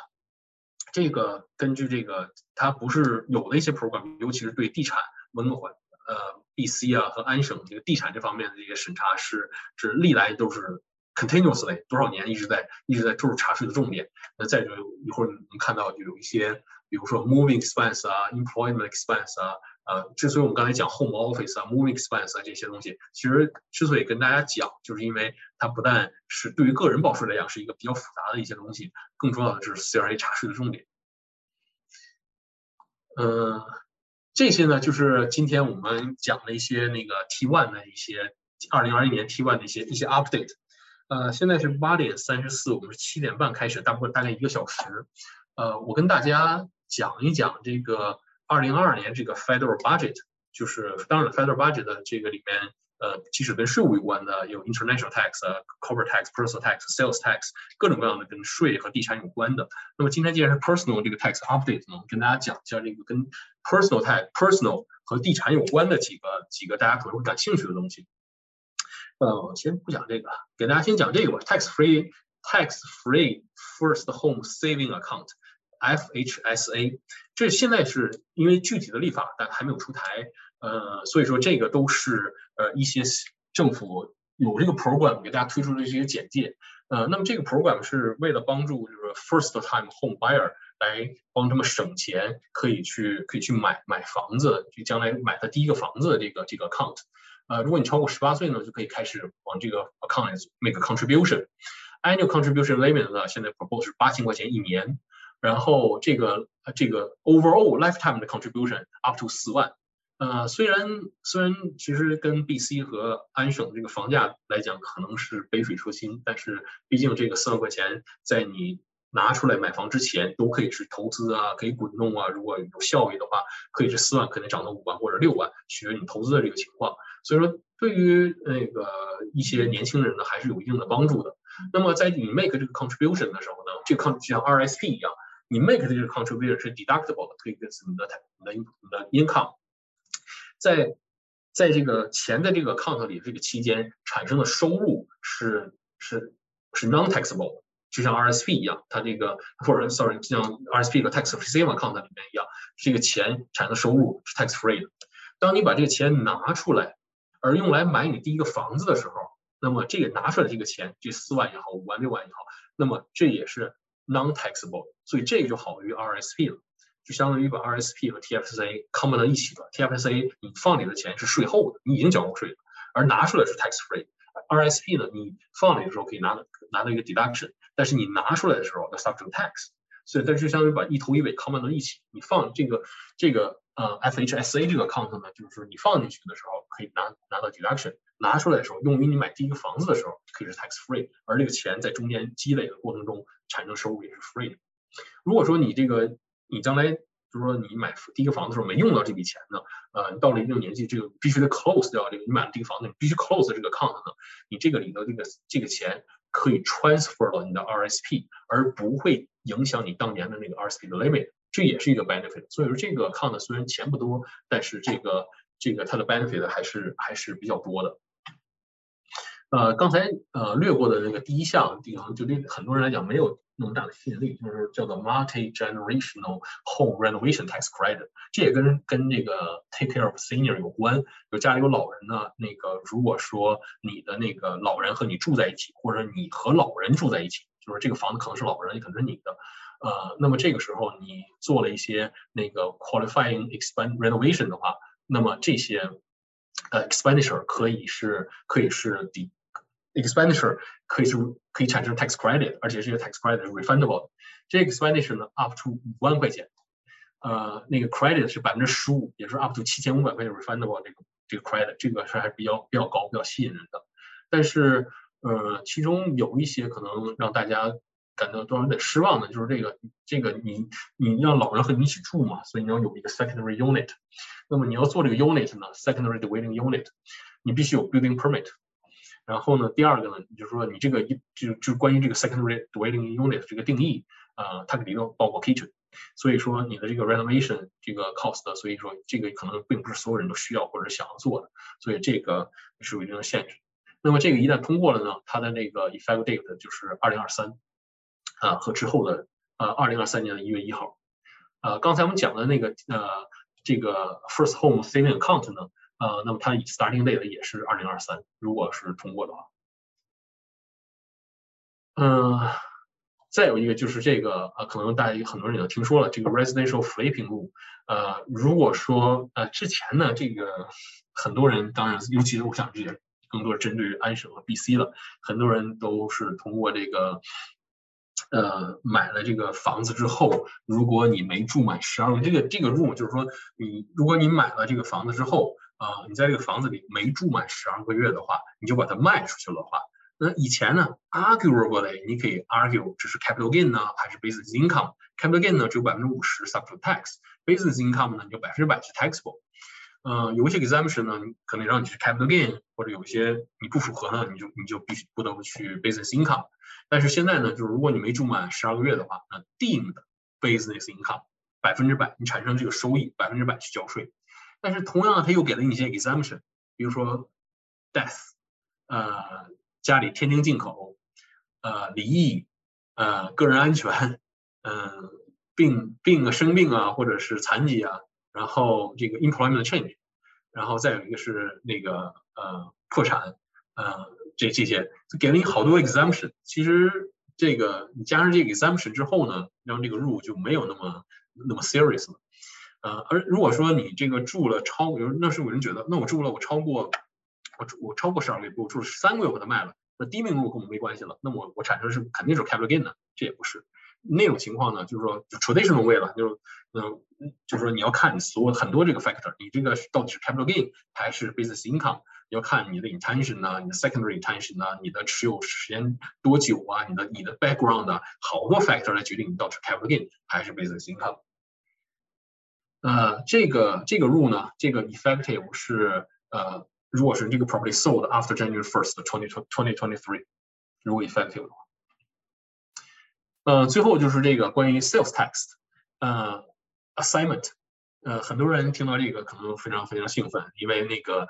这个根据这个，它不是有的一些 program，尤其是对地产、温和呃 BC 啊和安省这个地产这方面的这个审查是是历来都是 continuously 多少年一直在一直在注入查税的重点。那再就一会儿能看到就有一些，比如说 moving expense 啊，employment expense 啊。呃，之所以我们刚才讲 home office 啊，moving expense 啊这些东西，其实之所以跟大家讲，就是因为它不但是对于个人报税来讲是一个比较复杂的一些东西，更重要的就是 CRA 查税的重点。嗯，这些呢就是今天我们讲的一些那个 T1 的一些二零二一年 T1 的一些一些 update。呃，现在是八点三十四，我们是七点半开始，大概大概一个小时。呃，我跟大家讲一讲这个。二零二二年这个 federal budget 就是当然 federal budget 的这个里面，呃，即使跟税务有关的，有 international tax、corporate tax、personal tax、sales tax，各种各样的跟税和地产有关的。那么今天既然是 personal 这个 tax update 呢，跟大家讲一下这个跟 personal tax、personal 和地产有关的几个几个大家可能会感兴趣的东西。呃，先不讲这个，给大家先讲这个吧，tax free tax free first home saving account。 这现在是因为具体的立法但还没有出台，呃，所以说这个都是呃一些政府有这个 program 给大家推出的这些简介，呃，那么这个 program 是为了帮助就是 first time home buyer 来帮他们省钱，可以去可以去买买房子，就将来买他第一个房子的这个这个 account，呃，如果你超过十八岁呢，就可以开始往这个 account make contribution，annual contribution limit 呢，现在 propose 是八千块钱一年。然后这个这个 overall lifetime 的 contribution up to 四万，呃，虽然虽然其实跟 BC 和安省这个房价来讲可能是杯水车薪，但是毕竟这个四万块钱在你拿出来买房之前都可以是投资啊，可以滚动啊，如果有效益的话，可以是四万可能涨到五万或者六万，取决于你投资的这个情况。所以说对于那个一些年轻人呢，还是有一定的帮助的。那么在你 make 这个 contribution 的时候呢，这个 con 就像 RSP 一样。你 make 的这个 contribution 是 deductible 的，可以跟你的你的你的 income，在在这个钱的这个 count 里这个期间产生的收入是是是 non-taxable，就像 RSP 一样，它这个或者 sorry 像 RSP 和 tax free account 里面一样，这个钱产生的收入是 tax free 的。当你把这个钱拿出来，而用来买你第一个房子的时候，那么这个拿出来的这个钱，这四万也好，五万六万也好，那么这也是。non-taxable，所以这个就好于 RSP 了，就相当于把 RSP 和 TFSA combine 到一起了。TFSA 你放里的钱是税后的，你已经交过税了，而拿出来是 tax free。RSP 呢，你放里的时候可以拿拿到一个 deduction，但是你拿出来的时候要 subject tax。所以它就相当于把一头一尾 combine 到一起。你放这个这个呃 FHSA 这个 account 呢，就是你放进去的时候可以拿拿到 deduction。拿出来的时候，用于你买第一个房子的时候，可以是 tax free，而这个钱在中间积累的过程中产生收入也是 free 的。如果说你这个你将来就是说你买第一个房子的时候没用到这笔钱呢，呃，你到了一定年纪，这个必须得 close 掉这个，你买了第一个房子，你必须 close 这个 account 呢，你这个里头这个这个钱可以 transfer 到你的 RSP，而不会影响你当年的那个 RSP 的 limit，这也是一个 benefit。所以说这个 account 虽然钱不多，但是这个这个它的 benefit 还是还是比较多的。呃，刚才呃略过的那个第一项地方，就对很多人来讲没有那么大的吸引力，就是叫做 multi-generational home renovation tax credit。这也跟跟这个 take care of senior 有关，就家里有老人呢，那个如果说你的那个老人和你住在一起，或者你和老人住在一起，就是这个房子可能是老人，也可能是你的，呃，那么这个时候你做了一些那个 qualifying expand renovation 的话，那么这些呃 expenditure 可以是可以是抵 expenditure 可以是可以产生 tax credit，而且这个 tax credit 是 refundable。这个 expenditure 呢，up to 五万块钱，呃，那个 credit 是百分之十五，也是 up to 七千五百块钱 refundable 这个这个 credit，这个是还是比较比较高、比较吸引人的。但是，呃，其中有一些可能让大家感到多少有点失望的，就是这个这个你你让老人和你一起住嘛，所以你要有一个 secondary unit。那么你要做这个 unit 呢，secondary dwelling unit，你必须有 building permit。然后呢，第二个呢，就是说你这个一就就关于这个 secondary dwelling unit 这个定义，呃，它里头包括 kitchen，所以说你的这个 renovation 这个 cost，所以说这个可能并不是所有人都需要或者想要做的，所以这个是有一定的限制。那么这个一旦通过了呢，它的那个 effective date 就是二零二三，啊和之后的呃，二零二三年的一月一号。呃，刚才我们讲的那个呃，这个 First Home Saving Account 呢，呃，那么它以 starting date 也是二零二三，如果是通过的话。嗯，再有一个就是这个呃，可能大家很多人也都听说了这个 Residential Flipping Rule。呃，如果说呃之前呢，这个很多人当然，尤其是我想这些更多针对于安省和 BC 了，很多人都是通过这个。呃，买了这个房子之后，如果你没住满十二个月，这个这个 room 就是说，你如果你买了这个房子之后，啊，你在这个房子里没住满十二个月的话，你就把它卖出去的话，那以前呢，arguably 你可以 argue 这是 capital gain 呢，还是 business income？capital gain 呢只有百分之五十 subject to tax，business income 呢你就百分之百是 taxable。嗯，有一些 exemption 呢，可能让你去 capital gain，或者有一些你不符合呢，你就你就必须不得不去 business income。但是现在呢，就是如果你没住满十二个月的话，那定的 business income 百分之百，你产生这个收益百分之百去交税。但是同样，他又给了你一些 exemption，比如说 death，呃，家里天津进口，呃，离异，呃，个人安全，嗯，病病啊，生病啊，或者是残疾啊。然后这个 employment change，然后再有一个是那个呃破产，呃这这些给了你好多 exemption。其实这个你加上这个 exemption 之后呢，让这个 rule 就没有那么那么 serious 了。呃，而如果说你这个住了超，有那是有人觉得，那我住了我超过我住我超过十二个月，我住了十三个月我把它卖了，那低命入跟我没关系了，那么我产生是肯定是 capital gain 的，这也不是。那种情况呢，就是说就 traditional way 了，就是嗯，就是说你要看你所有很多这个 factor，你这个到底是 capital gain 还是 business income，要看你的 intention 呢，你的 secondary intention 呢，你的持有时间多久啊，你的你的 background 啊，好多 factor 来决定你到底是 capital gain 还是 business income。呃，这个这个 rule 呢，这个 effective 是呃，如果是这个 property sold after January first twenty twenty twenty three，如果 effective 的话。呃，最后就是这个关于 sales tax，呃，assignment，呃，很多人听到这个可能非常非常兴奋，因为那个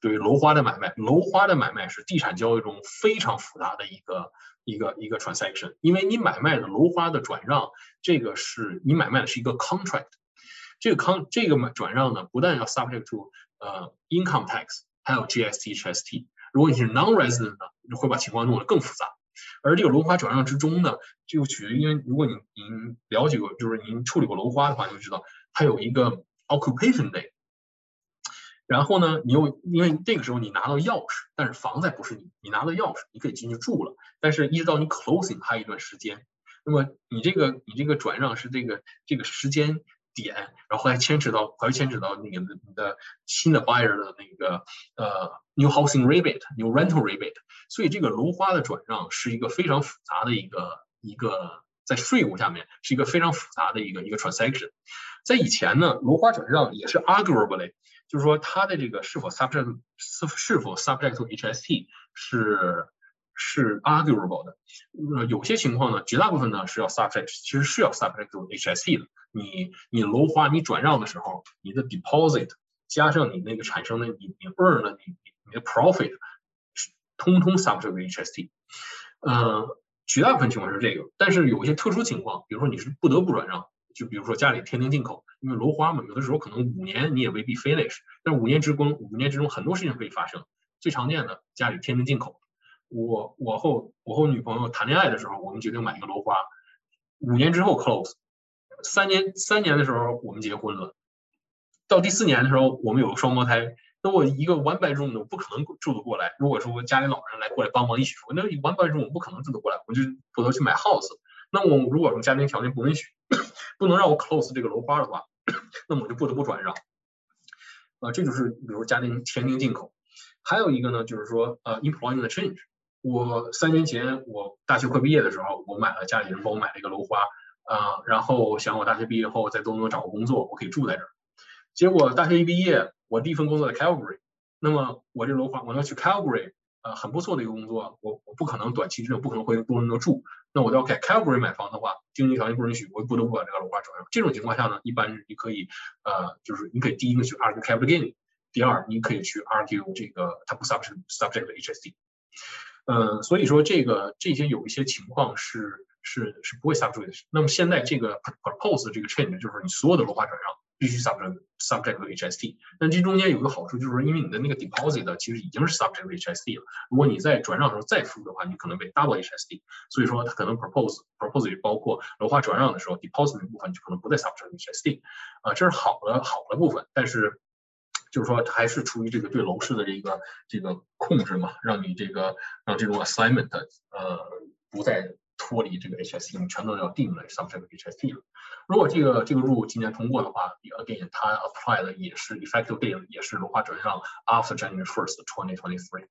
对于楼花的买卖，楼花的买卖是地产交易中非常复杂的一个一个一个 transaction，因为你买卖的楼花的转让，这个是你买卖的是一个 contract，这个 con 这个转让呢，不但要 subject to 呃 income tax，还有 GST、HST，如果你是 non-resident 呢，会把情况弄得更复杂。而这个楼花转让之中呢，就取决于，因为如果你您了解过，就是您处理过楼花的话，就知道它有一个 occupation day。然后呢，你又因为这个时候你拿到钥匙，但是房子不是你，你拿到钥匙，你可以进去住了。但是一直到你 closing 还有一段时间，那么你这个你这个转让是这个这个时间点，然后还牵扯到还牵扯到那个你的新的 buyer 的那个呃 new housing rebate，new rental rebate。所以这个楼花的转让是一个非常复杂的一个一个在税务下面是一个非常复杂的一个一个 transaction。在以前呢，楼花转让也是 arguably，就是说它的这个是否 subject 是是否 subject to HST 是是 arguable 的。呃，有些情况呢，绝大部分呢是要 subject，其实是要 subject to HST 的。你你楼花你转让的时候，你的 deposit 加上你那个产生的你你 earn 的你你的 profit。通通 subject to HST，呃，绝大部分情况是这个，但是有一些特殊情况，比如说你是不得不转让，就比如说家里天天进口，因为楼花嘛，有的时候可能五年你也未必 finish，但五年之光，五年之中很多事情可以发生。最常见的家里天天进口，我我和我和我女朋友谈恋爱的时候，我们决定买一个楼花，五年之后 close，三年三年的时候我们结婚了，到第四年的时候我们有个双胞胎。那我一个 one bedroom 的，我不可能住得过来。如果说家里老人来过来帮忙一起住，那 one bedroom 我不可能住得过来，我就不得去买 house。那我如果说家庭条件不允许，不能让我 close 这个楼花的话，那我就不得不转让。啊，这就是比如家庭天津进口。还有一个呢，就是说呃 employment change。我三年前我大学快毕业的时候，我买了家里人帮我买了一个楼花啊，然后想我大学毕业后在多伦多找个工作，我可以住在这儿。结果大学一毕业。我第一份工作在 Calgary，那么我这楼花我要去 Calgary，呃，很不错的一个工作，我我不可能短期之内不可能回多伦多住，那我要在 Calgary 买房的话，经济条件不允许，我不得不把这个楼花转让。这种情况下呢，一般你可以，呃，就是你可以第一个去 argue capital gain，第二你可以去 argue 这个它不 subject subject HST。呃，所以说这个这些有一些情况是是是不会 subject 的。那么现在这个 propose 这个 change 就是你所有的楼花转让。必须 subject subject to HST，但这中间有个好处，就是说，因为你的那个 deposit 其实已经是 subject to HST 了。如果你在转让的时候再付的话，你可能被 double HST。所以说，它可能 propose propose 也包括楼花转让的时候 deposit 那部分就可能不在 subject to HST。啊，这是好的好的部分，但是就是说，还是出于这个对楼市的这个这个控制嘛，让你这个让这种 assignment 呃不再。脱离这个 HST，你全都要定了 subject HST 了。如果这个这个 rule 今年通过的话，again 它 apply 的也是 effective date 也是楼花转让 after January first twenty twenty three。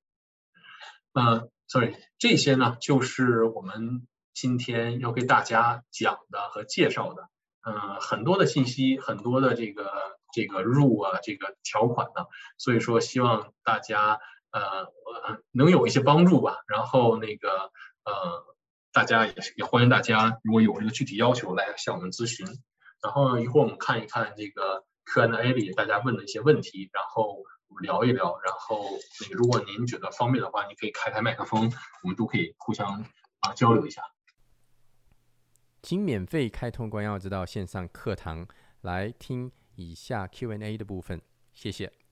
呃，sorry，这些呢就是我们今天要给大家讲的和介绍的，呃，很多的信息，很多的这个这个入啊，这个条款呢，所以说希望大家呃能有一些帮助吧。然后那个呃。大家也也欢迎大家，如果有这个具体要求来向我们咨询。然后一会儿我们看一看这个 Q&A 里大家问的一些问题，然后我们聊一聊。然后那个如果您觉得方便的话，你可以开开麦克风，我们都可以互相啊交流一下。请免费开通关耀之道线上课堂来听以下 Q&A 的部分，谢谢。